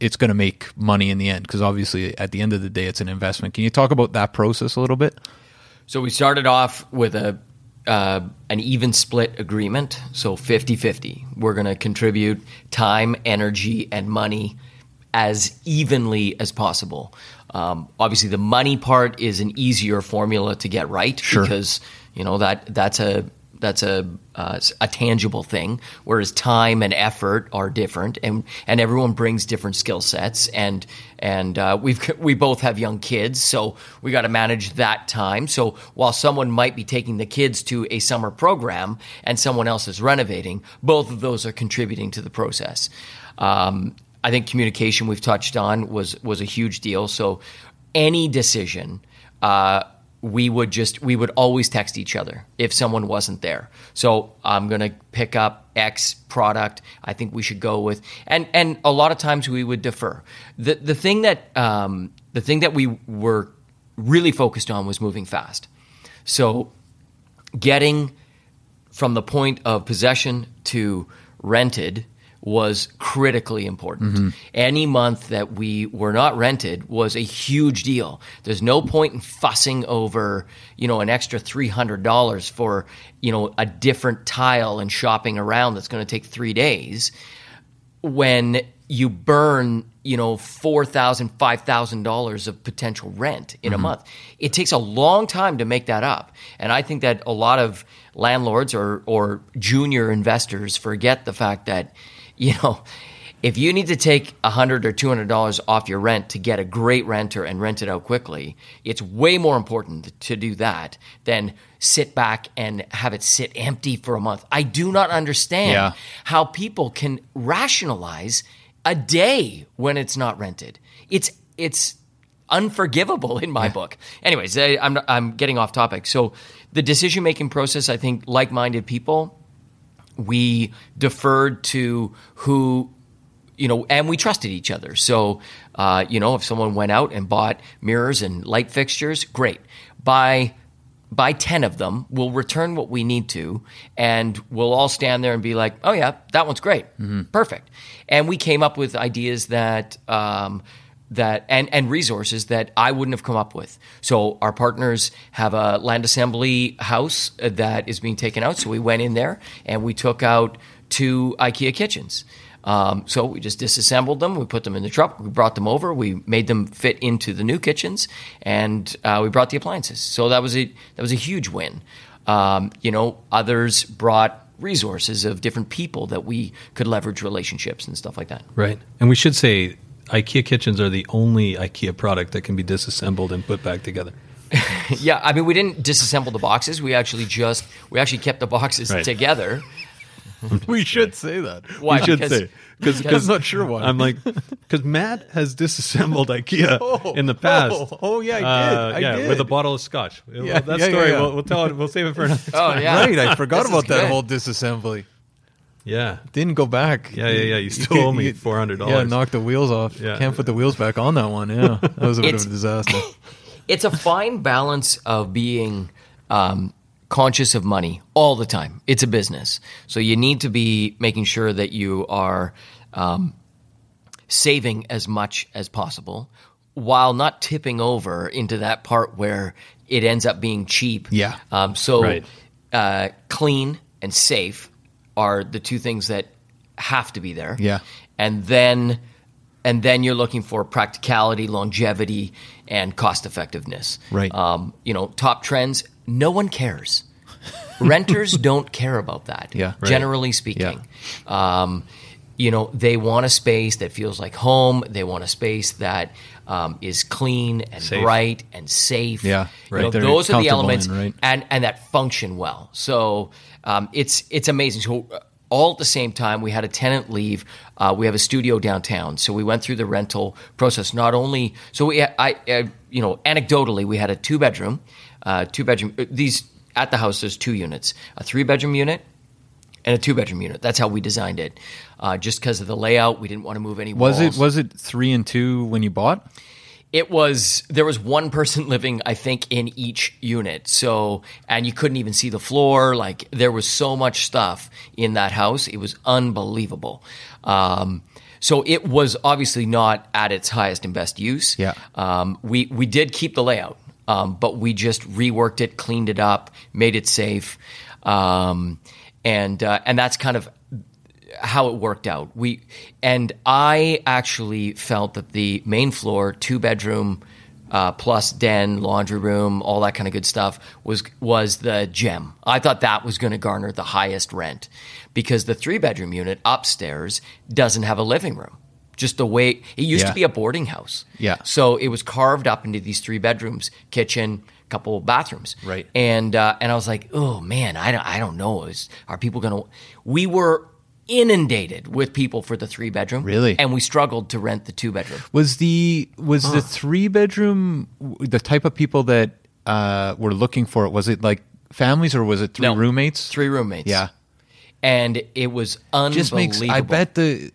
it's going to make money in the end because obviously at the end of the day it's an investment. Can you talk about that process a little bit? So we started off with a uh, an even split agreement, so 50-50. We're going to contribute time, energy, and money as evenly as possible. Um, obviously, the money part is an easier formula to get right Sure. because you know that that's a that's a uh, a tangible thing, whereas time and effort are different, and and everyone brings different skill sets, and and uh, we've we both have young kids, so we got to manage that time. So while someone might be taking the kids to a summer program and someone else is renovating, both of those are contributing to the process. Um, I think communication we've touched on was was a huge deal. So any decision. Uh, we would just we would always text each other if someone wasn't there. So I'm gonna pick up X product. I think we should go with and and a lot of times we would defer. The the thing that um, the thing that we were really focused on was moving fast. So getting from the point of possession to rented was critically important. Mm-hmm. Any month that we were not rented was a huge deal. There's no point in fussing over, you know, an extra $300 for, you know, a different tile and shopping around that's going to take 3 days when you burn, you know, four thousand, five thousand dollars of potential rent in a mm-hmm. month. It takes a long time to make that up, and I think that a lot of landlords or or junior investors forget the fact that, you know. If you need to take a hundred or two hundred dollars off your rent to get a great renter and rent it out quickly, it's way more important to do that than sit back and have it sit empty for a month. I do not understand Yeah. how people can rationalize a day when it's not rented. It's it's unforgivable in my book. Anyways, I, I'm I'm getting off topic. So the decision making process, I think, like minded people, we deferred to who you know, and we trusted each other. So, uh, you know, if someone went out and bought mirrors and light fixtures, great. Buy buy 10 of them, we'll return what we need to, and we'll all stand there and be like, oh, yeah, that one's great. Perfect. And we came up with ideas that, um, that and, and resources that I wouldn't have come up with. So our partners have a land assembly house that is being taken out. So we went in there and we took out two IKEA kitchens. Um, so we just disassembled them. We put them in the truck. We brought them over. We made them fit into the new kitchens, and uh, we brought the appliances. So that was a that was a huge win. Um, you know, others brought resources of different people that we could leverage relationships and stuff like that. Right. And we should say IKEA kitchens are the only IKEA product that can be disassembled and put back together. Yeah, I mean, we didn't disassemble the boxes. We actually just we actually kept the boxes Right. together. We should say that. Why? We should Because- say because because- I'm not sure why. I'm like because Matt has disassembled IKEA Oh, in the past. oh, oh, yeah, I did. Uh, I yeah, did. with a bottle of scotch. Yeah, Well, that yeah, yeah, story yeah. We'll, we'll tell it. We'll save it for another. Oh time. yeah, Right, I forgot about that whole disassembly. Yeah. Didn't go back. Yeah, yeah, yeah. You still owe me $400. Yeah, knocked the wheels off. Yeah. Can't put the wheels back on that one. Yeah, that was a bit of a disaster. it's a fine balance of being um, conscious of money all the time. It's a business, so you need to be making sure that you are um, saving as much as possible while not tipping over into that part where it ends up being cheap. Yeah. Um, so Right. uh, clean and safe are the two things that have to be there. Yeah. And then and then you're looking for practicality, longevity, and cost effectiveness. Right. Um, you know, top trends, no one cares. Renters don't care about that. Yeah. Right. Generally speaking. Um, you know, they want a space that feels like home. They want a space that um, is clean and Safe. bright and safe. Yeah, You right. know, those are the elements, in, right? and and that function well. So um, it's it's amazing. So uh, all at the same time, we had a tenant leave. Uh, we have a studio downtown, so we went through the rental process. Not only so we, I, uh, you know, anecdotally, we had a two bedroom, uh, two bedroom. uh, These at the house, there's two units, a three bedroom unit and a two bedroom unit. That's how we designed it, uh, just because of the layout. We didn't want to move any Was walls. it was it three and two when you bought? It was there was one person living, I think, in each unit. So and you couldn't even see the floor. Like there was so much stuff in that house. It was unbelievable. Um, so it was obviously not at its highest and best use. Yeah. Um, we we did keep the layout, um, but we just reworked it, cleaned it up, made it safe, um, and uh, and that's kind of how it worked out. We and I actually felt that the main floor, two bedroom, uh, plus den, laundry room, all that kind of good stuff was was the gem. I thought that was going to garner the highest rent because the three bedroom unit upstairs doesn't have a living room. Just the way it used Yeah. to be a boarding house. Yeah. So it was carved up into these three bedrooms, kitchen, couple of bathrooms. Right. And uh, and I was like, oh man, I don't I don't know. Is are people gonna? We were inundated with people for the three bedroom. Really? And we struggled to rent the two bedroom. Was the was the three bedroom the type of people that uh, were looking for it? Was it like families or was it three No. roommates? Three roommates. Yeah, And it was unbelievable. just makes. I bet the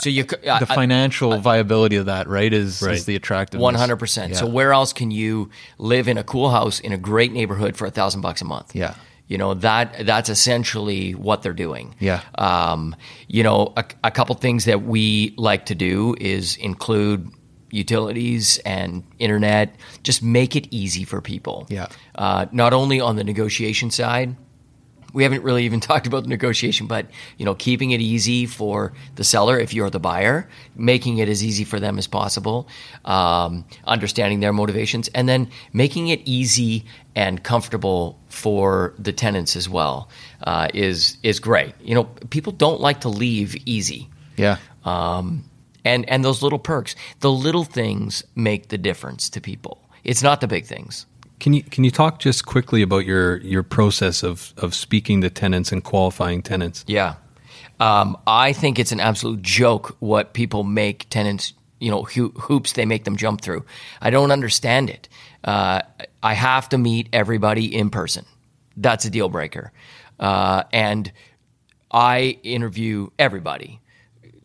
so. You uh, the financial viability of that right is Right. is the attractiveness. One hundred percent. So where else can you live in a cool house in a great neighborhood for a thousand bucks a month? Yeah. You know that that's essentially what they're doing. Yeah. Um, you know, a, a couple things that we like to do is include utilities and internet. Just make it easy for people. Yeah. Uh, not only on the negotiation side, we haven't really even talked about the negotiation, but you know, keeping it easy for the seller if you're the buyer, making it as easy for them as possible, um, understanding their motivations, and then making it easy and comfortable for the tenants as well uh, is is great. You know, people don't like to leave easy. Yeah. Um, and and those little perks, the little things make the difference to people. It's not the big things. Can you can you talk just quickly about your your process of of speaking to tenants and qualifying tenants? Yeah. Um, I think it's an absolute joke what people make tenants, you know, ho- hoops they make them jump through. I don't understand it. Uh, I have to meet everybody in person. That's a deal breaker. Uh, and I interview everybody.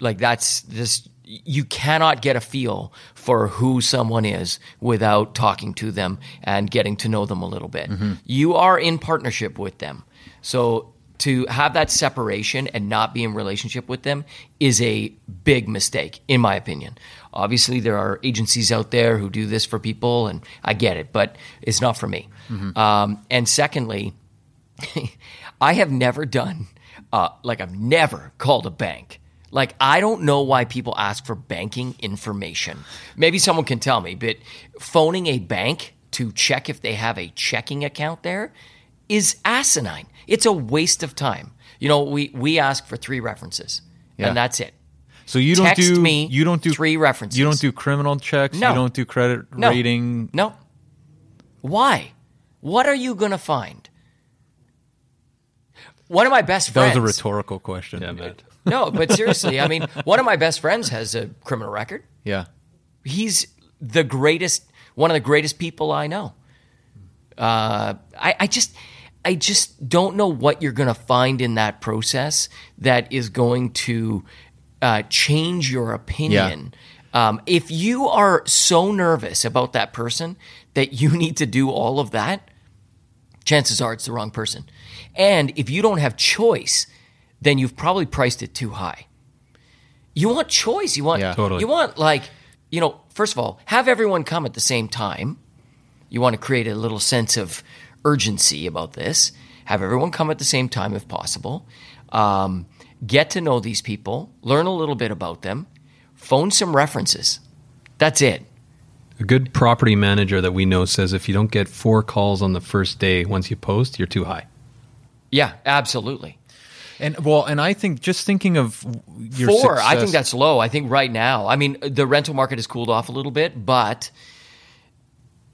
Like that's this you cannot get a feel for who someone is without talking to them and getting to know them a little bit. You are in partnership with them. So to have that separation and not be in relationship with them is a big mistake in my opinion. Obviously there are agencies out there who do this for people and I get it, but it's not for me. Um, and secondly, I have never done, uh, like, I've never called a bank. Like, I don't know why people ask for banking information. Maybe someone can tell me, but phoning a bank to check if they have a checking account there is asinine. It's a waste of time. You know, we, we ask for three references, Yeah. and that's it. So you don't Text do me you don't do three references. You don't do criminal checks. No. You don't do credit No. rating. No. Why? What are you going to find? One of my best That friends. was a rhetorical question. Yeah, Matt. No, but seriously, I mean, one of my best friends has a criminal record. Yeah. He's the greatest, one of the greatest people I know. Uh, I, I just, I just don't know what you're going to find in that process that is going to uh, change your opinion. Um, if you are so nervous about that person that you need to do all of that, chances are it's the wrong person. And if you don't have choice, then you've probably priced it too high. You want choice. You want Yeah. Totally. you want like, you know, first of all, have everyone come at the same time. You want to create a little sense of urgency about this. Have everyone come at the same time if possible. Um, get to know these people, learn a little bit about them, phone some references. That's it. A good property manager that we know says if you don't get four calls on the first day once you post, you're too high. Yeah, absolutely. And well, and I think just thinking of your Four, I think that's low. I think right now, I mean, the rental market has cooled off a little bit, but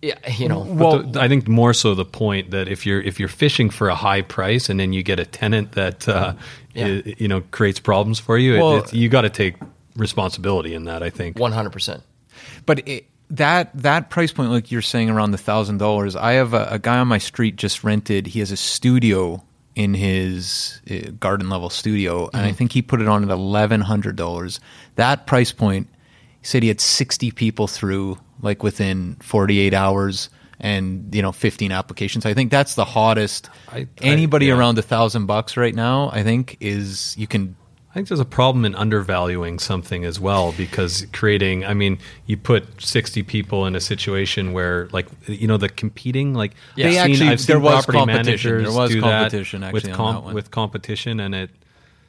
yeah, you know, Well, the, I think more so the point that if you're if you're fishing for a high price and then you get a tenant that uh, Yeah. i- you know creates problems for you, it- Well- it's, you got to take responsibility in that. I think. one hundred percent. But it, that that price point, like you're saying, around the thousand dollars. I have a, a guy on my street just rented. He has a studio in his uh, garden level studio, and I think he put it on at eleven hundred dollars. That price point, he said he had sixty people through like within forty eight hours. And you know, fifteen applications. I think that's the hottest. I- I- Anybody yeah. around a thousand bucks right now, I think, is you can I think there's a problem in undervaluing something as well because creating, I mean, you put 60 people in a situation where, like, you know, the competing, like, Yeah. I've They seen- actually- I've seen there was property competition. managers There was do competition, that actually, with, on that one. with competition, and it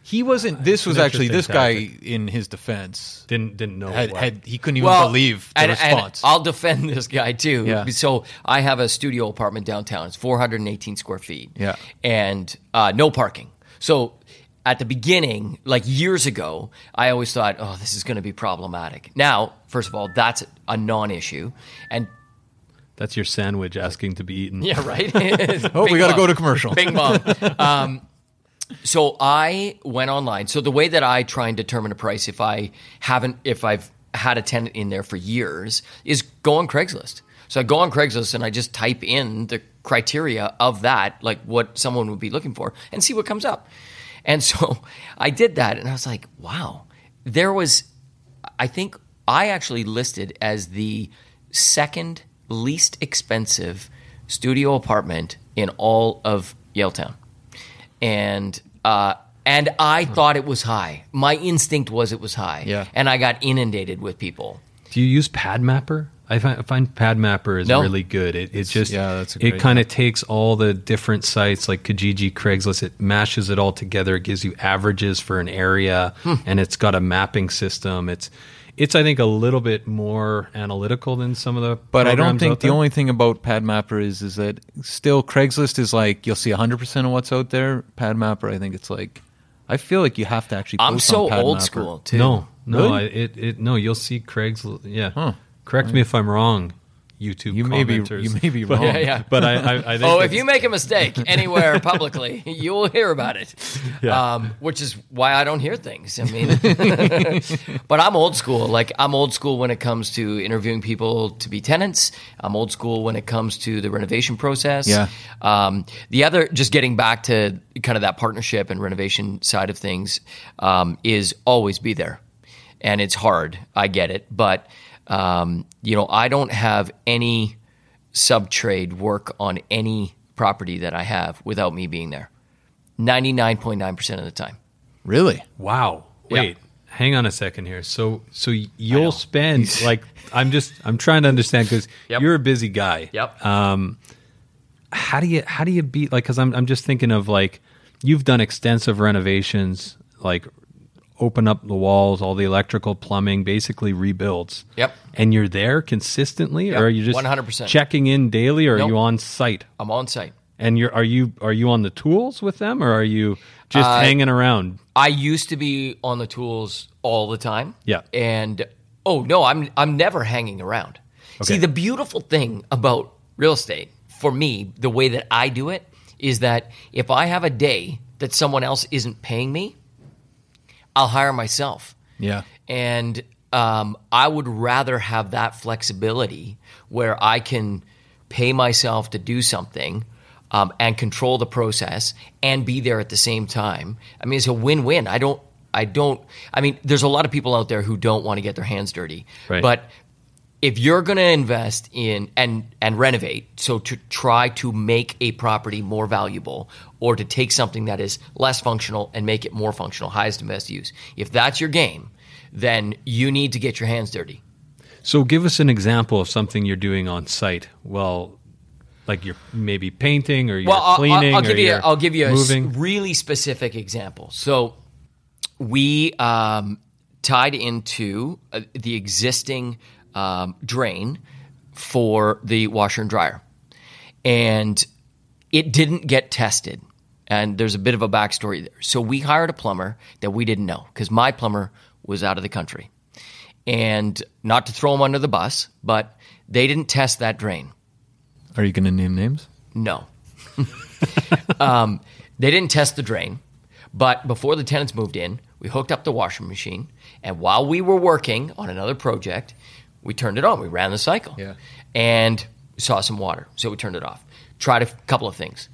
He wasn't. This was actually this interesting guy in his defense didn't didn't know had, had he couldn't even believe the and, and response. I'll defend this guy too. Yeah. So I have a studio apartment downtown. It's 418 square feet. Yeah. And uh, no parking. So at the beginning, like years ago, I always thought, oh, this is going to be problematic. Now, first of all, that's a non-issue, and That's your sandwich asking to be eaten. yeah, right. Oh, we gotta go to commercial. Bing bong. Um, so I went online. So the way that I try and determine a price, if I haven't, if I've had a tenant in there for years, is go on Craigslist. So I go on Craigslist and I just type in the criteria of that, like what someone would be looking for, and see what comes up. And so I did that, and I was like, wow, there was, I think I actually listed as the second least expensive studio apartment in all of Yaletown, and uh, and I thought it was high. My instinct was it was high. Yeah. and I got inundated with people. Do you use PadMapper? I find, I find PadMapper is No. really good. It, it just yeah, that's it kind of takes all the different sites like Kijiji, Craigslist. It mashes it all together. It gives you averages for an area, Hmm. and it's got a mapping system. It's it's I think a little bit more analytical than some of the. But I don't think the only thing about PadMapper is is that still Craigslist is like you'll see 100% of what's out there. PadMapper, I think it's like I feel like you have to actually. I'm so on old PadMapper. school too. no no Really? I, it it no you'll see Craigslist yeah. Huh. Correct me if I'm wrong. YouTube You may be you may be But- wrong. Yeah, yeah. But I, I, I think Oh, if you make a mistake anywhere publicly, you will hear about it. Yeah. Um, which is why I don't hear things. I mean, but I'm old school. Like I'm old school when it comes to interviewing people to be tenants. I'm old school when it comes to the renovation process. Yeah. Um, the other, just getting back to kind of that partnership and renovation side of things, um, is always be there, and it's hard. I get it, but um, you know, I don't have any sub trade work on any property that I have without me being there. Ninety nine point nine percent of the time. Really? Wow. Yeah. Wait. Hang on a second here. So so you'll spend like I'm just I'm trying to understand because Yep. you're a busy guy. Yep. Um, how do you how do you beat like because I'm I'm just thinking of like you've done extensive renovations like open up the walls all the electrical plumbing basically rebuilds. Yep. And you're there consistently, Yep, or are you just 100%. checking in daily, or are you on site? I'm on site. And you're are you are you on the tools with them, or are you just Uh, hanging around? I used to be on the tools all the time. Yeah. And oh no, I'm I'm never hanging around. See, the beautiful thing about real estate for me, the way that I do it is that if I have a day that someone else isn't paying me, I'll hire myself. Yeah. And um, I would rather have that flexibility where I can pay myself to do something um, and control the process and be there at the same time. I mean, it's a win-win. I don't. I don't. I mean, there's a lot of people out there who don't want to get their hands dirty. Right. But if you're going to invest in and and renovate, so to try to make a property more valuable, or to take something that is less functional and make it more functional, highest and best use. If that's your game, then you need to get your hands dirty. So give us an example of something you're doing on site. Well, like you're maybe painting or you're Well, cleaning. I'll, I'll give you. you're I'll give you a moving. really specific example. So we um, tied into uh, the existing um, drain for the washer and dryer, and it didn't get tested. And there's a bit of a backstory there. So we hired a plumber that we didn't know because my plumber was out of the country. And not to throw him under the bus, but they didn't test that drain. Are you going to name names? No. um, they didn't test the drain, but before the tenants moved in, we hooked up the washing machine, and while we were working on another project, we turned it on. We ran the cycle, Yeah. and we saw some water, so we turned it off. Tried a couple of things.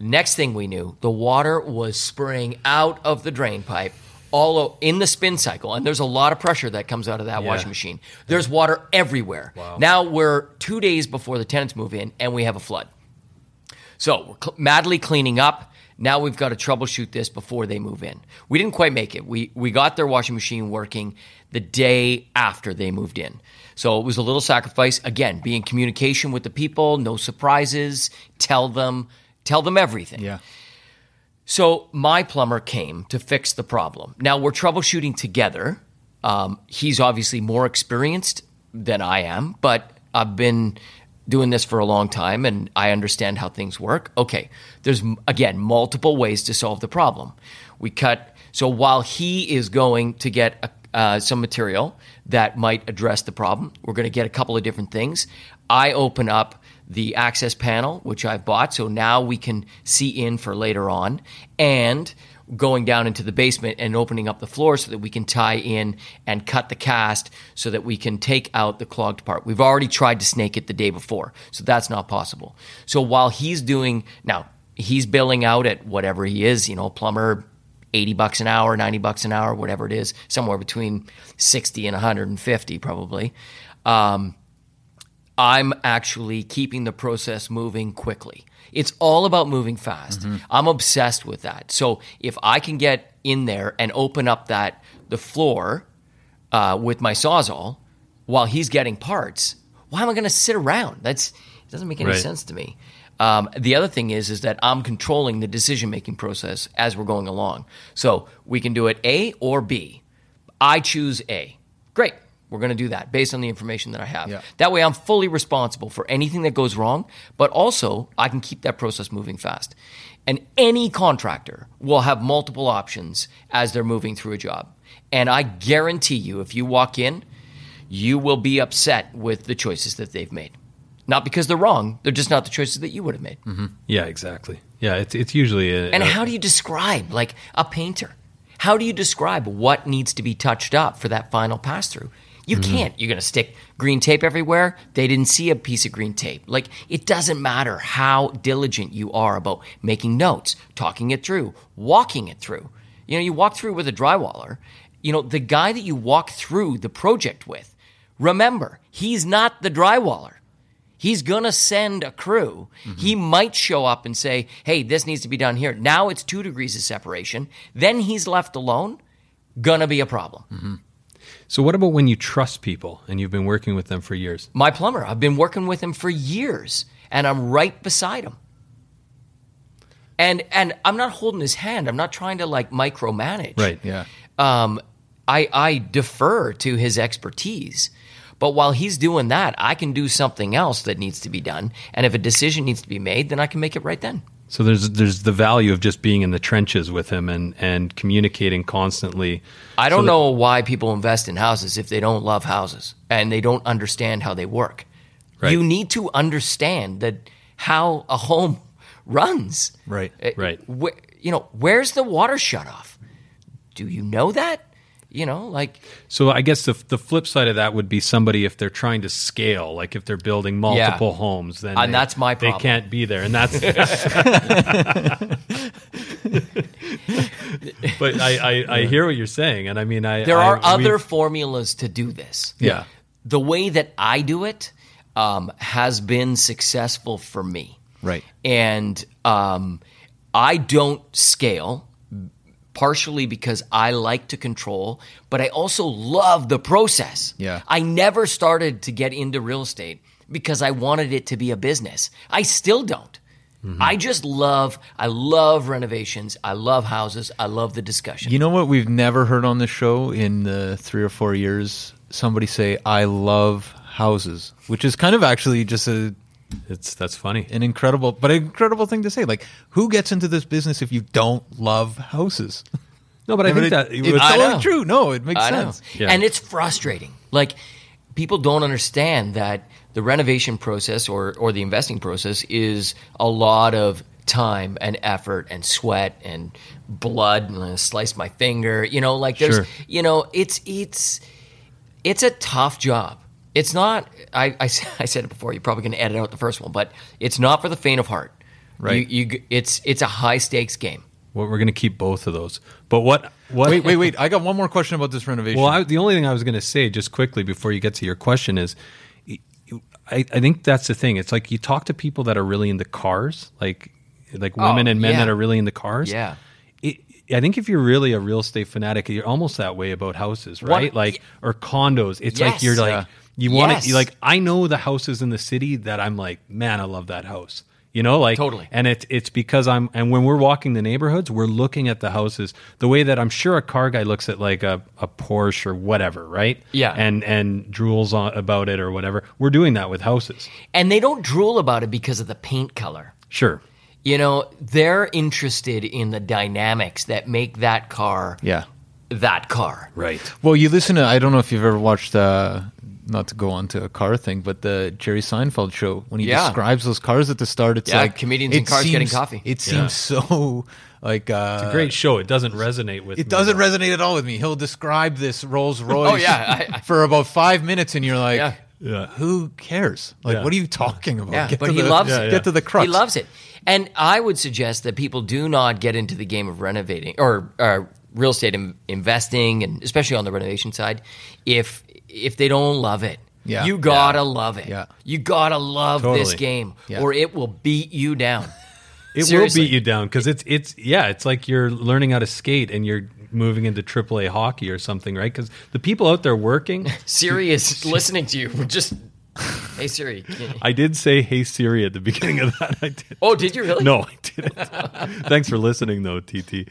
Next thing we knew, the water was spraying out of the drain pipe all in the spin cycle, and there's a lot of pressure that comes out of that Yeah. washing machine. There's water everywhere. Now we're two days before the tenants move in, and we have a flood. So we're cl- madly cleaning up. Now we've got to troubleshoot this before they move in. We didn't quite make it. We we got their washing machine working the day after they moved in. So it was a little sacrifice. Again, be in communication with the people, no surprises, tell them, tell them everything. Yeah. So my plumber came to fix the problem. Now we're troubleshooting together. Um, he's obviously more experienced than I am, but I've been doing this for a long time and I understand how things work. Okay, there's again multiple ways to solve the problem. We cut. So while he is going to get a, uh, some material that might address the problem, we're going to get a couple of different things. I open up the access panel, which I've bought. So now we can see in for later on. And going down into the basement and opening up the floor so that we can tie in and cut the cast so that we can take out the clogged part. We've already tried to snake it the day before, so that's not possible. So while he's doing, now he's billing out at whatever he is, you know, plumber 80 bucks an hour, 90 bucks an hour, whatever it is, somewhere between 60 and 150 probably. Um, I'm actually keeping the process moving quickly. It's all about moving fast. I'm obsessed with that. So if I can get in there and open up that the floor uh, with my sawzall while he's getting parts, why am I going to sit around? That's it doesn't make any Right. sense to me. Um, the other thing is is that I'm controlling the decision making process as we're going along. So we can do it A or B. I choose A. Great. We're going to do that based on the information that I have. Yeah. That way I'm fully responsible for anything that goes wrong, but also I can keep that process moving fast. And any contractor will have multiple options as they're moving through a job. And I guarantee you, if you walk in, you will be upset with the choices that they've made. Not because they're wrong, they're just not the choices that you would have made. Mm-hmm. Yeah, exactly. Yeah, it's it's usually a, And a- how do you describe, like a painter? How do you describe what needs to be touched up for that final pass through? You mm-hmm. can't. You're going to stick green tape everywhere. They didn't see a piece of green tape. Like, it doesn't matter how diligent you are about making notes, talking it through, walking it through. You know, you walk through with a drywaller, you know, the guy that you walk through the project with, remember, he's not the drywaller. He's going to send a crew. He might show up and say, hey, this needs to be done here. Now it's two degrees of separation. Then he's left alone. Gonna be a problem. So what about when you trust people and you've been working with them for years? My plumber, I've been working with him for years and I'm right beside him. And and I'm not holding his hand. I'm not trying to like micromanage. Right. Yeah. um, I, I defer to his expertise. But while he's doing that, I can do something else that needs to be done. And if a decision needs to be made, then I can make it right then. So there's there's the value of just being in the trenches with him and and communicating constantly. I don't So that- know why people invest in houses if they don't love houses and they don't understand how they work. Right. You need to understand that how a home runs. Right. Uh, Right. wh- you know, where's the water shut off? Do you know that? You know, like So I guess the the flip side of that would be somebody if they're trying to scale, like if they're building multiple homes, then And they- that's my They can't be there, and that's. but I, I, I hear what you're saying, and I mean I there are we- other formulas to do this. yeah The way that I do it um, has been successful for me. Right. and um, I don't scale partially because I like to control, but I also love the process. Yeah. I never started to get into real estate because I wanted it to be a business. I still don't. Mm-hmm. I just love I love renovations. I love houses. I love the discussion. You know what we've never heard on the show in the three or four years? Somebody say, I love houses, which is kind of actually just a it's that's funny. an incredible but an incredible thing to say. Like, who gets into this business if you don't love houses? No, but I mean, think it- that it's I totally true. No, it makes I sense. Yeah. And it's frustrating. Like people don't understand that the renovation process or or the investing process is a lot of time and effort and sweat and blood and I slice my finger. You know, like there's Sure. you know, it's it's it's a tough job. It's not. I I said it before. You're probably going to edit out the first one, but it's not for the faint of heart. Right. You, you, it's it's a high stakes game. Well, we're going to keep both of those. But what what Wait, wait, wait. I got one more question about this renovation. Well, I, the only thing I was going to say, just quickly before you get to your question, is I, I think that's the thing. It's like you talk to people that are really into cars, like like oh, women and men Oh, yeah. that are really into cars. Yeah. It, I think if you're really a real estate fanatic, you're almost that way about houses, right? like or condos. It's like you're like Yeah. You want Yes. it. Like I know the houses in the city that I'm like, man, I love that house. You know, like Totally. and it's it's because I'm and when we're walking the neighborhoods, we're looking at the houses the way that I'm sure a car guy looks at like a, a Porsche or whatever, right? Yeah. and and drools on about it or whatever. We're doing that with houses. And they don't drool about it because of the paint color. Sure. You know, they're interested in the dynamics that make that car yeah. that car. Right. Well, you listen to. I don't know if you've ever watched. Uh, not to go on to a car thing, but the Jerry Seinfeld show when he Yeah. describes those cars at the start, it's Yeah, like comedians in it cars getting coffee. It seems so like uh, It's a great show. It doesn't resonate with. It me, doesn't though. resonate at all with me. He'll describe this Rolls Royce Oh, yeah, I- I- for about five minutes, and you're like, Yeah. Yeah. who cares? Like, Yeah. what are you talking about? Yeah, Get but he the- loves Yeah, it. yeah. Get to the crux. He loves it. And I would suggest that people do not get into the game of renovating or uh, real estate in, investing, and especially on the renovation side, if if they don't love it. Yeah. You gotta love it. Yeah. You gotta love this game, Yeah. or it will beat you down. It Seriously. will beat you down because it's it's yeah, it's like you're learning how to skate and you're moving into AAA hockey or something, right? Because the people out there working, Siri is listening to you. We're just, hey Siri. can- I did say "Hey Siri" at the beginning of that. I did. Oh, did you really? No, I didn't. Thanks for listening, though, TT.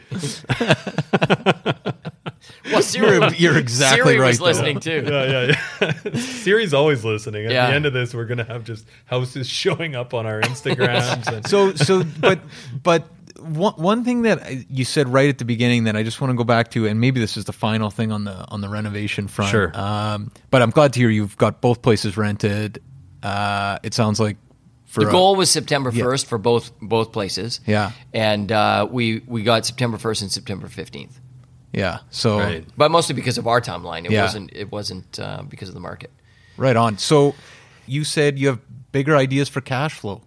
Well, Siri, You're- you're exactly Siri right, was though. listening too. Yeah, yeah, yeah. Siri's always listening. At Yeah. the end of this, we're gonna have just houses showing up on our Instagrams. And, so so but but one, one thing that you said right at the beginning that I just want to go back to, and maybe this is the final thing on the on the renovation front. Sure. Um, but I'm glad to hear you've got both places rented. Uh, it sounds like for The a- goal was September first for both both places. Yeah. and uh, we we got September first and September fifteenth, yeah. So Right. but mostly because of our timeline. It Yeah. wasn't it wasn't uh, because of the market. right on. So you said you have bigger ideas for cash flow.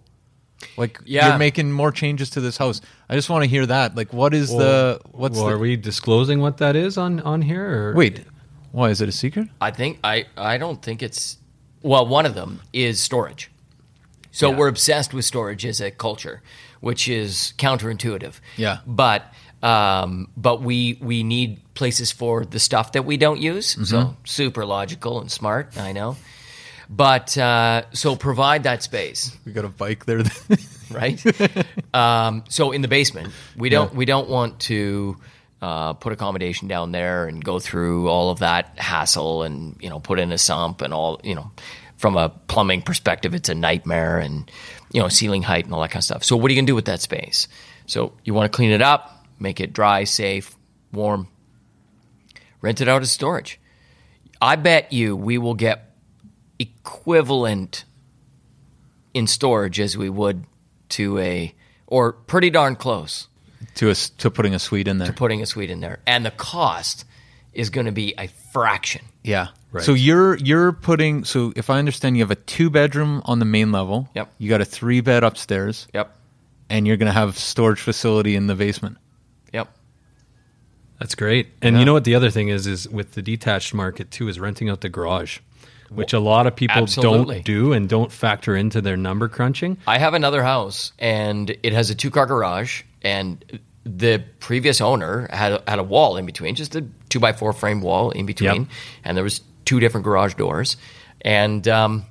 Like Yeah. you're making more changes to this house. I just want to hear that. Like, what is the what's well, the are we disclosing what that is on on here? Or? wait? Why is it a secret? I think I I don't think it's well. One of them is storage. So Yeah. we're obsessed with storage as a culture, which is counterintuitive. Yeah. But um, but we we need places for the stuff that we don't use. Mm-hmm. So super logical and smart. I know. But uh, so provide that space, We got a bike there. right? um, so in the basement, we don't we don't want to uh, put accommodation down there and go through all of that hassle and you know put in a sump and all you know from a plumbing perspective, it's a nightmare and you know ceiling height and all that kind of stuff. So what are you gonna do with that space? So you want to clean it up, make it dry, safe, warm. Rent it out as storage. I bet you we will get equivalent in storage as we would to a or pretty darn close to a, s- to putting a suite in there. To putting a suite in there and the cost is going to be a fraction Yeah. Right. So you're you're putting so if I understand you have a two bedroom on the main level. Yep. You got a three bed upstairs yep and you're gonna have storage facility in the basement. Yep That's great. And you know what the other thing is is with the detached market too is renting out the garage, which a lot of people Absolutely. don't do and don't factor into their number crunching. i have another house and it has a two car garage and the previous owner had had a wall in between just a two by four frame wall in between Yep. and there was two different garage doors and um,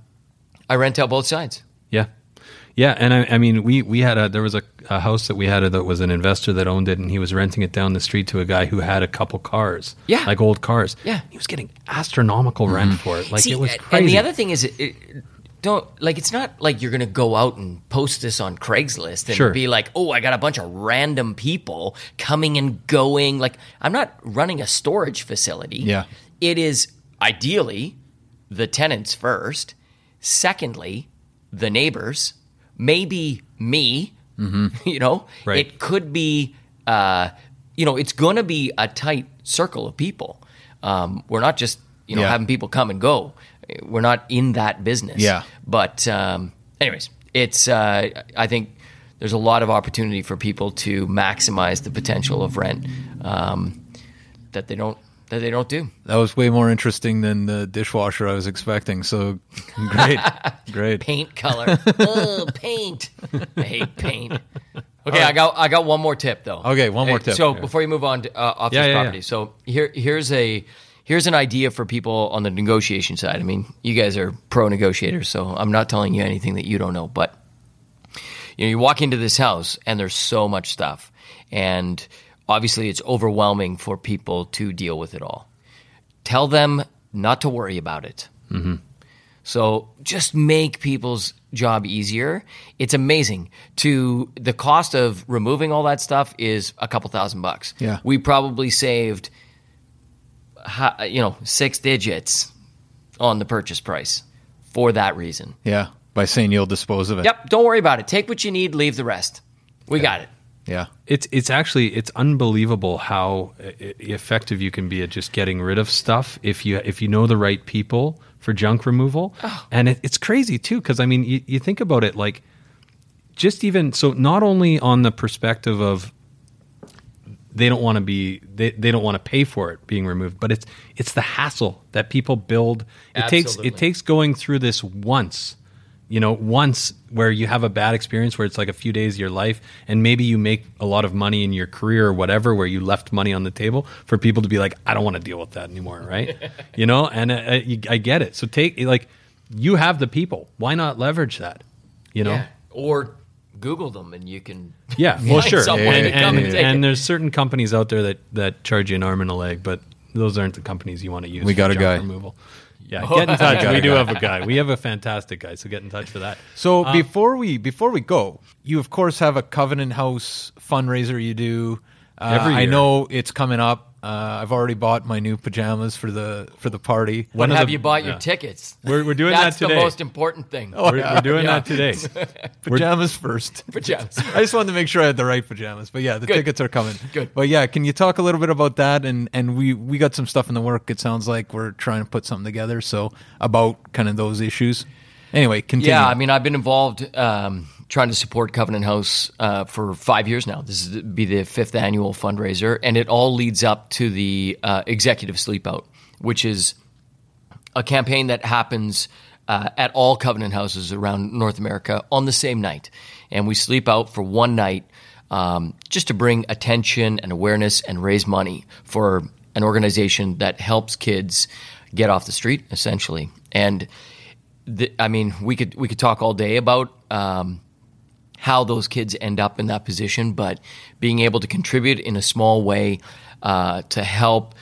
i rent out both sides Yeah. Yeah, and I, I mean, we we had a there was a, a house that we had that was an investor that owned it, and he was renting it down the street to a guy who had a couple cars, Yeah. like old cars. Yeah. he was getting astronomical rent mm-hmm. for it. Like See, it was and- crazy. And the other thing is, it, it, don't like it's not like you're going to go out and post this on Craigslist and Sure. be like, "Oh, I got a bunch of random people coming and going." Like I'm not running a storage facility. Yeah. It is ideally the tenants first, secondly, the neighbors, maybe me, you know. Right. It could be uh, you know, it's going to be a tight circle of people. Um, we're not just, you know, Yeah. having people come and go. We're not in that business. Yeah. But, um, anyways, it's. Uh, I think there's a lot of opportunity for people to maximize the potential of rent um, that they don't that they don't do. That was way more interesting than the dishwasher I was expecting. So great. great. Paint color. oh, paint. I hate paint. Okay, I got I got one more tip though. Okay, one more Hey, tip. So Yeah. before you move on to, uh, off Yeah, this yeah, yeah. property, so here here's a here's an idea for people on the negotiation side. I mean, you guys are pro negotiators, so I'm not telling you anything that you don't know. But you know, you walk into this house and there's so much stuff, and obviously it's overwhelming for people to deal with it all. Tell them not to worry about it. Mm-hmm. So just make people's job easier. It's amazing. To the cost of removing all that stuff is a couple thousand bucks. Yeah. we probably saved, you know, six digits on the purchase price for that reason. Yeah. By saying you'll dispose of it. Yep, don't worry about it. Take what you need, leave the rest. We got it. Yeah. It's it's actually it's unbelievable how uh, effective you can be at just getting rid of stuff if you if you know the right people for junk removal. And it, it's crazy too because I mean you, you think about it like just even so not only on the perspective of they don't want to be they, they don't want to pay for it being removed but it's it's the hassle that people build it takes it takes going through this once you know once where you have a bad experience where it's like a few days of your life and maybe you make a lot of money in your career or whatever where you left money on the table for people to be like i don't want to deal with that anymore right you know and uh, uh, i get it so take like you have the people why not leverage that you know Yeah. Or Google them and you can. yeah, well, sure. someone and, and, and and there's certain companies out there that, that charge you an arm and a leg, but those aren't the companies you want to use. We for got a junk guy. removal. Yeah, get in touch. we do have a guy. We have a fantastic guy, so get in touch for that. So Um, before we before we go, you of course have a Covenant House fundraiser you do. Uh, Every I know it's coming up. Uh, I've already bought my new pajamas for the for the party. But One have the- you bought your tickets? We're- we're doing That's that today. That's the most important thing. Oh, we're, we're doing Yeah. that today. Pajamas first. Pajamas. I just wanted to make sure I had the right pajamas. But yeah, the Good. tickets are coming. Good. But yeah, can you talk a little bit about that? And and we we got some stuff in the work. It sounds like we're trying to put something together. So about kind of those issues. Anyway, continue. Yeah, I mean, I've been involved um, trying to support Covenant House uh, for five years now. This is be the fifth annual fundraiser, and it all leads up to the uh, executive sleepout, which is a campaign that happens uh, at all Covenant houses around North America on the same night, and we sleep out for one night um, just to bring attention and awareness and raise money for an organization that helps kids get off the street, essentially. And I mean, we could we could talk all day about. Um, how those kids end up in that position, but being able to contribute in a small way uh, to help,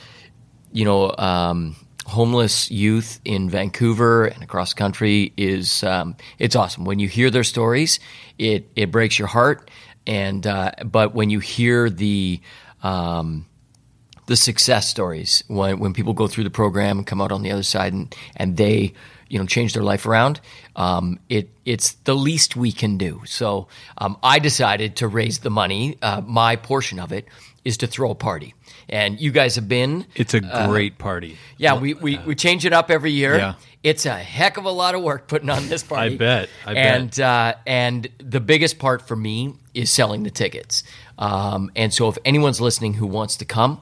you know, um, homeless youth in Vancouver and across the country is um, it's awesome. When you hear their stories, it it breaks your heart, and uh, but when you hear the um, the success stories when when people go through the program and come out on the other side and and they you know change their life around. Um, it it's the least we can do. So um, I decided to raise the money uh, my portion of it is to throw a party. And you guys have been It's a great party. yeah we, we we change it up every year. Yeah. it's a heck of a lot of work putting on this party. I bet, I bet. and uh, and the biggest part for me is selling the tickets. Um, and so if anyone's listening who wants to come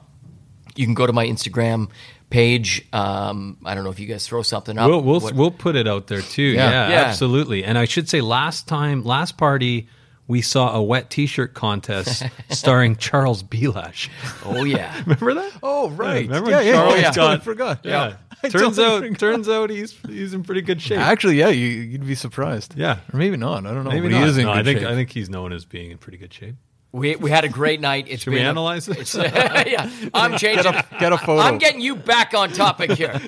you can go to my Instagram page. Um, I don't know if you guys throw something up. We'll we'll, What- we'll put it out there too. Yeah. Yeah, Yeah. absolutely. And I should say, last time, last party, we saw a wet T-shirt contest starring Charles Belash. oh yeah, Remember that? Oh right. remember yeah, when yeah, Charles I got- totally forgot. Yeah. I turns totally out, forgot. turns out he's he's in pretty good shape. Actually, yeah, you, you'd be surprised. Yeah. or maybe not. I don't know. Maybe but not. he is in No, good I think shape. I think he's known as being in pretty good shape. We we had a great night. It's Should we been a- analyze this? yeah, I'm changing. get a photo. I'm getting you back on topic here.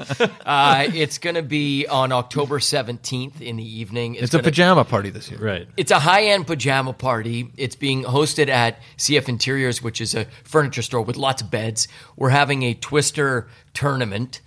Uh, it's going to be on October 17th in the evening. it's a gonna- pajama party this year. Right. It's a high-end pajama party. It's being hosted at CF Interiors, which is a furniture store with lots of beds. We're having a Twister tournament.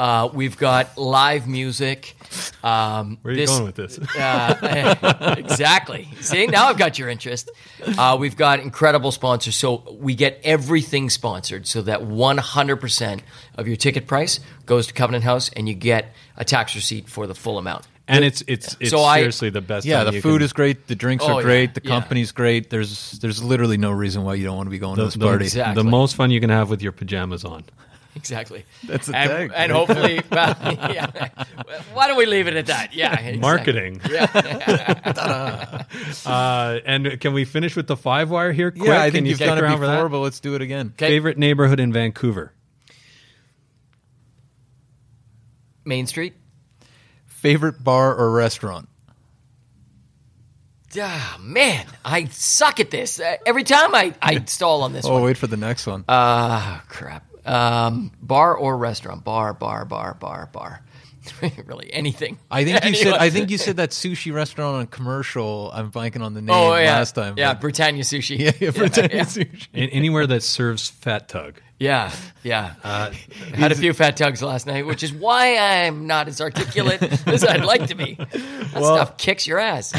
Uh, we've got live music. Um, Where are you this- going with this? uh, exactly. See, now I've got your interest. Uh, we've got incredible sponsors. So we get everything sponsored so that 100% of your ticket price goes to Covenant House and you get a tax receipt for the full amount. and it's it's it's So I- seriously the best. Yeah, the you food can- is great. The drinks Oh, are yeah, great. The yeah. company's great. There's there's literally no reason why you don't want to be going the, to this the- party. Exactly. the most fun you can have with your pajamas on. Exactly. That's the and, tag. And hopefully, well, yeah. Why don't we leave it at that? Yeah. exactly. Marketing. Yeah. Uh, and can we finish with the five wire here? Quick? yeah, I Can think you you've done it around for that? before, but let's do it again. Okay. Favorite neighborhood in Vancouver? Main Street. Favorite bar or restaurant? Ah, man, I suck at this. Uh, every time I, I stall on this Oh, one. wait for the next one. Ah, crap. Um, bar or restaurant? Bar, bar, bar, bar, bar. really, anything. I think you said. I think you said that sushi restaurant on commercial. I'm blanking on the name Oh yeah, last time. Yeah, Britannia sushi. yeah, yeah, Britannia yeah. sushi. A- Anywhere that serves fat tug. Yeah, yeah. Uh, Had a few fat tugs last night, which is why I'm not as articulate as I'd like to be. That stuff kicks your ass.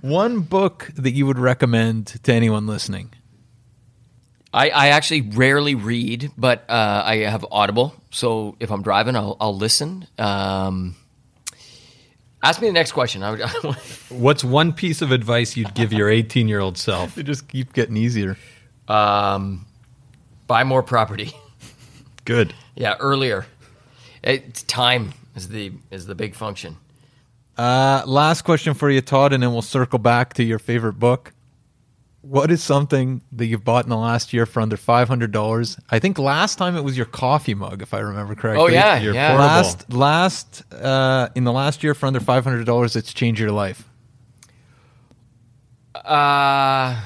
One book that you would recommend to anyone listening. I, I actually rarely read, but uh, I have Audible. So if I'm driving, I'll, I'll listen. Um, ask me the next question. I would, What's one piece of advice you'd give your 18 year old self? They just keep getting easier. Um, buy more property. Good. yeah, earlier. It's time is the is the big function. Uh, last question for you, Todd, and then we'll circle back to your favorite book. What is something that you've bought in the last year for under five hundred dollars? I think last time it was your coffee mug, if I remember correctly. Oh yeah, You're yeah. portable. Last, last, uh, in the last year for under five hundred dollars, it's changed your life, Uh,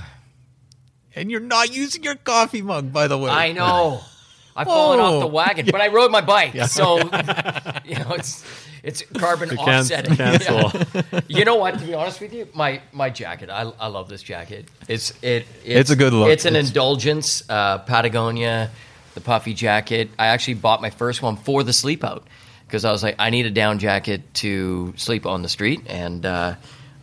and you're not using your coffee mug, by the way. I know. I've fallen off the wagon, but I rode my bike, so you know it's it's carbon Can- offsetting. cancel. Yeah. You know what? To be honest with you, my my jacket. I, I love this jacket. It's it. It's a good look. It's an It's- indulgence. Uh, Patagonia, the puffy jacket. I actually bought my first one for the sleep out because I was like, I need a down jacket to sleep on the street, and uh,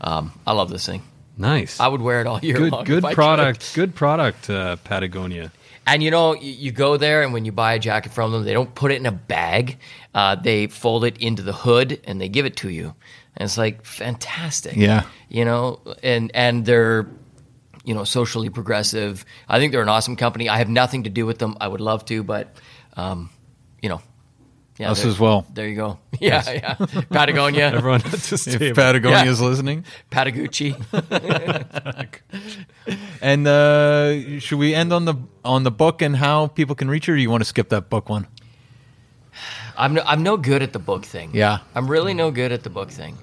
um, I love this thing. Nice. I would wear it all year good long. good if I could. product. Good product, uh, Patagonia. And you know, you, you go there, and when you buy a jacket from them, they don't put it in a bag. Uh, they fold it into the hood, and they give it to you. And it's like fantastic. Yeah. You know, and and they're you know socially progressive. I think they're an awesome company. I have nothing to do with them. I would love to, but um, you know, yeah, Us there- as well. There you go. Yeah, yeah. Patagonia, Everyone at this If table. Patagonia Yeah. is listening, Patagucci. and uh, should we end on the on the book and how people can reach you, or you want to skip that book one? I'm no, I'm no good at the book thing. Yeah. I'm really no good at the book thing.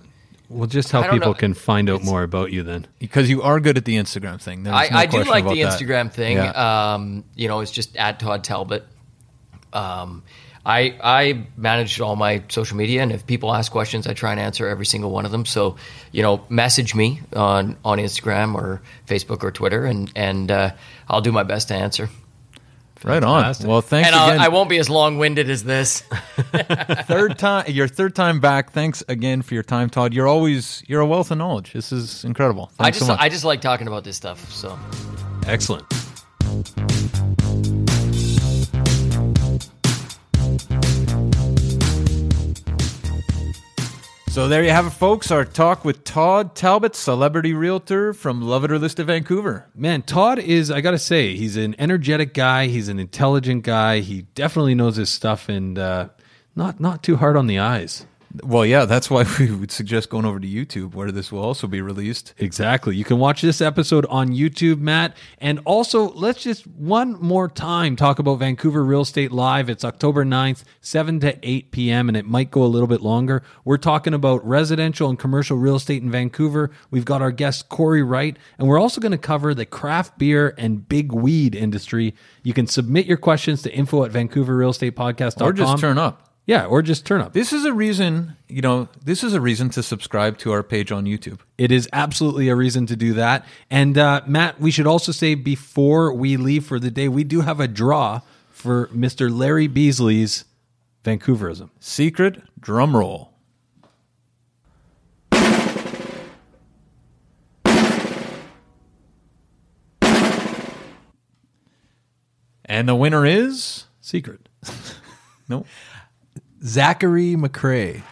Well, just how people know. can find out more about you then. Because you are good at the Instagram thing. There's I, no I do like about the that. Instagram thing. Yeah. Um, you know, it's just at Todd Talbot. Um, I I manage all my social media, and if people ask questions, I try and answer every single one of them. So, you know, message me on on Instagram or Facebook or Twitter, and and uh, I'll do my best to answer. right on. Fantastic. Well, thanks and again. I'll, I won't be as long winded as this. third time, your third time back. Thanks again for your time, Todd. You're always you're a wealth of knowledge. This is incredible. I just so much. I just like talking about this stuff. So. Excellent. So there you have it, folks. Our talk with Todd Talbot, celebrity realtor from Love It or List It Vancouver. Man, Todd is, I got to say, he's an energetic guy. He's an intelligent guy. He definitely knows his stuff and uh, not, not too hard on the eyes. Well, yeah, that's why we would suggest going over to YouTube, where this will also be released. Exactly. You can watch this episode on YouTube, Matt. And also, let's just one more time talk about Vancouver Real Estate Live. It's October 9th, 7 to 8 p.m., and it might go a little bit longer. We're talking about residential and commercial real estate in Vancouver. We've got our guest, Corey Wright, and we're also going to cover the craft beer and big weed industry. You can submit your questions to info at vancouverrealestatepodcast.com. Or just turn up. Yeah, or just turn up. This is a reason, you know, this is a reason to subscribe to our page on YouTube. It is absolutely a reason to do that. And uh, Matt, we should also say before we leave for the day, we do have a draw for Mr. Larry Beasley's Vancouverism. Secret drum roll. And the winner is Secret. no. Zachary McCrae.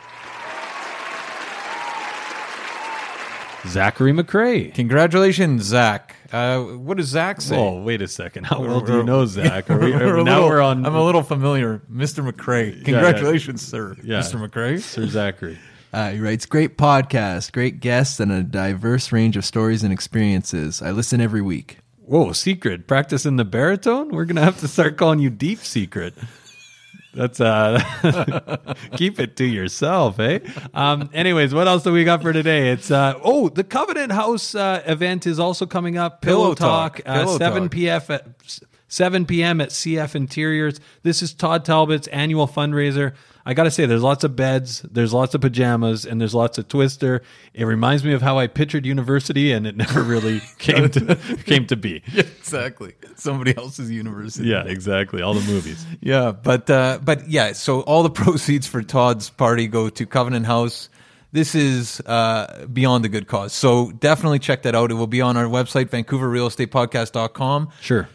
Zachary McCrae. Congratulations, Zach. Uh, what does Zach say? Oh, wait a second. How well do you know Zach? Are we, We're now little- we're on I'm a little familiar, Mr. McCrae. Congratulations, sir, Yeah. Mr. McCrae. Sir Zachary. Uh, he writes, Great podcast, great guests, and a diverse range of stories and experiences. I listen every week. Whoa, Secret. Practicing the baritone? We're going to have to start calling you Deep Secret. That's uh keep it to yourself, eh? Um anyways, what else do we got for today? It's uh oh, the Covenant House uh event is also coming up. Pillow, Pillow Talk. Talk, uh, Pillow 7 Talk. p.m. at 7 p.m. at CF Interiors. This is Todd Talbot's annual fundraiser. I got to say, there's lots of beds, there's lots of pajamas, and there's lots of Twister. It reminds me of how I pictured university, and it never really came to came to be. exactly. Somebody else's university. Yeah, exactly. All the movies. Yeah, but uh, but yeah, so all the proceeds for Todd's party go to Covenant House. This is uh, beyond a good cause. So definitely check that out. It will be on our website, vancouverrealestatepodcast.com. Sure.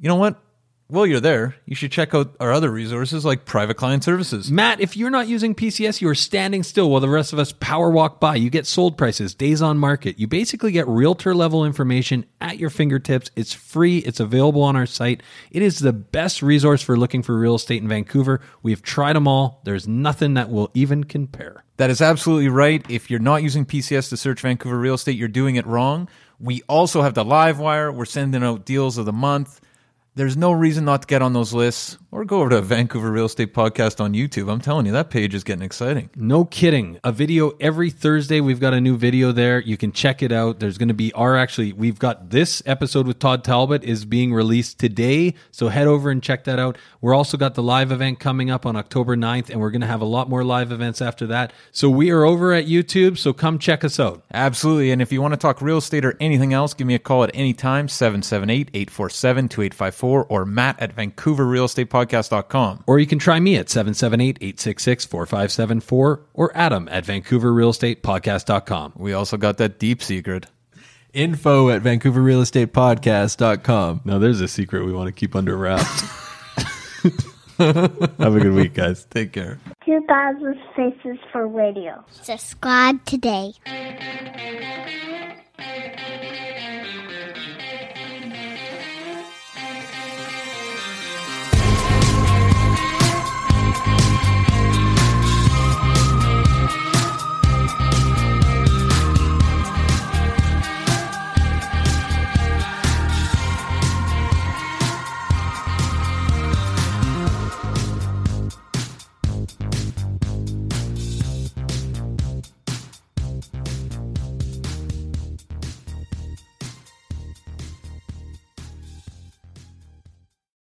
You know what? While you're there, you should check out our other resources like private client services. Matt, if you're not using PCS, you are standing still while the rest of us power walk by. You get sold prices, days on market. You basically get realtor level information at your fingertips. It's free, it's available on our site. It is the best resource for looking for real estate in Vancouver. We've tried them all, there's nothing that will even compare. That is absolutely right. If you're not using PCS to search Vancouver real estate, you're doing it wrong. We also have the live wire. We're sending out deals of the month. There's no reason not to get on those lists or go over to a Vancouver Real Estate Podcast on YouTube. I'm telling you, that page is getting exciting. No kidding. A video every Thursday. We've got a new video there. You can check it out. There's going to be our actually, we've got this episode with Todd Talbot is being released today. So head over and check that out. We're also got the live event coming up on October 9th, and we're going to have a lot more live events after that. So we are over at YouTube. So come check us out. Absolutely. And if you want to talk real estate or anything else, give me a call at any time, 778 847 2854 or matt at vancouverrealestatepodcast.com. Or you can try me at 778 866 4574 or Adam at vancouverrealestatepodcast.com. We also got that deep secret. Info at vancouverrealestatepodcast.com. Now, there's a secret we want to keep under wraps. Have a good week, guys. Take care. 2000 Faces for Radio. Subscribe today.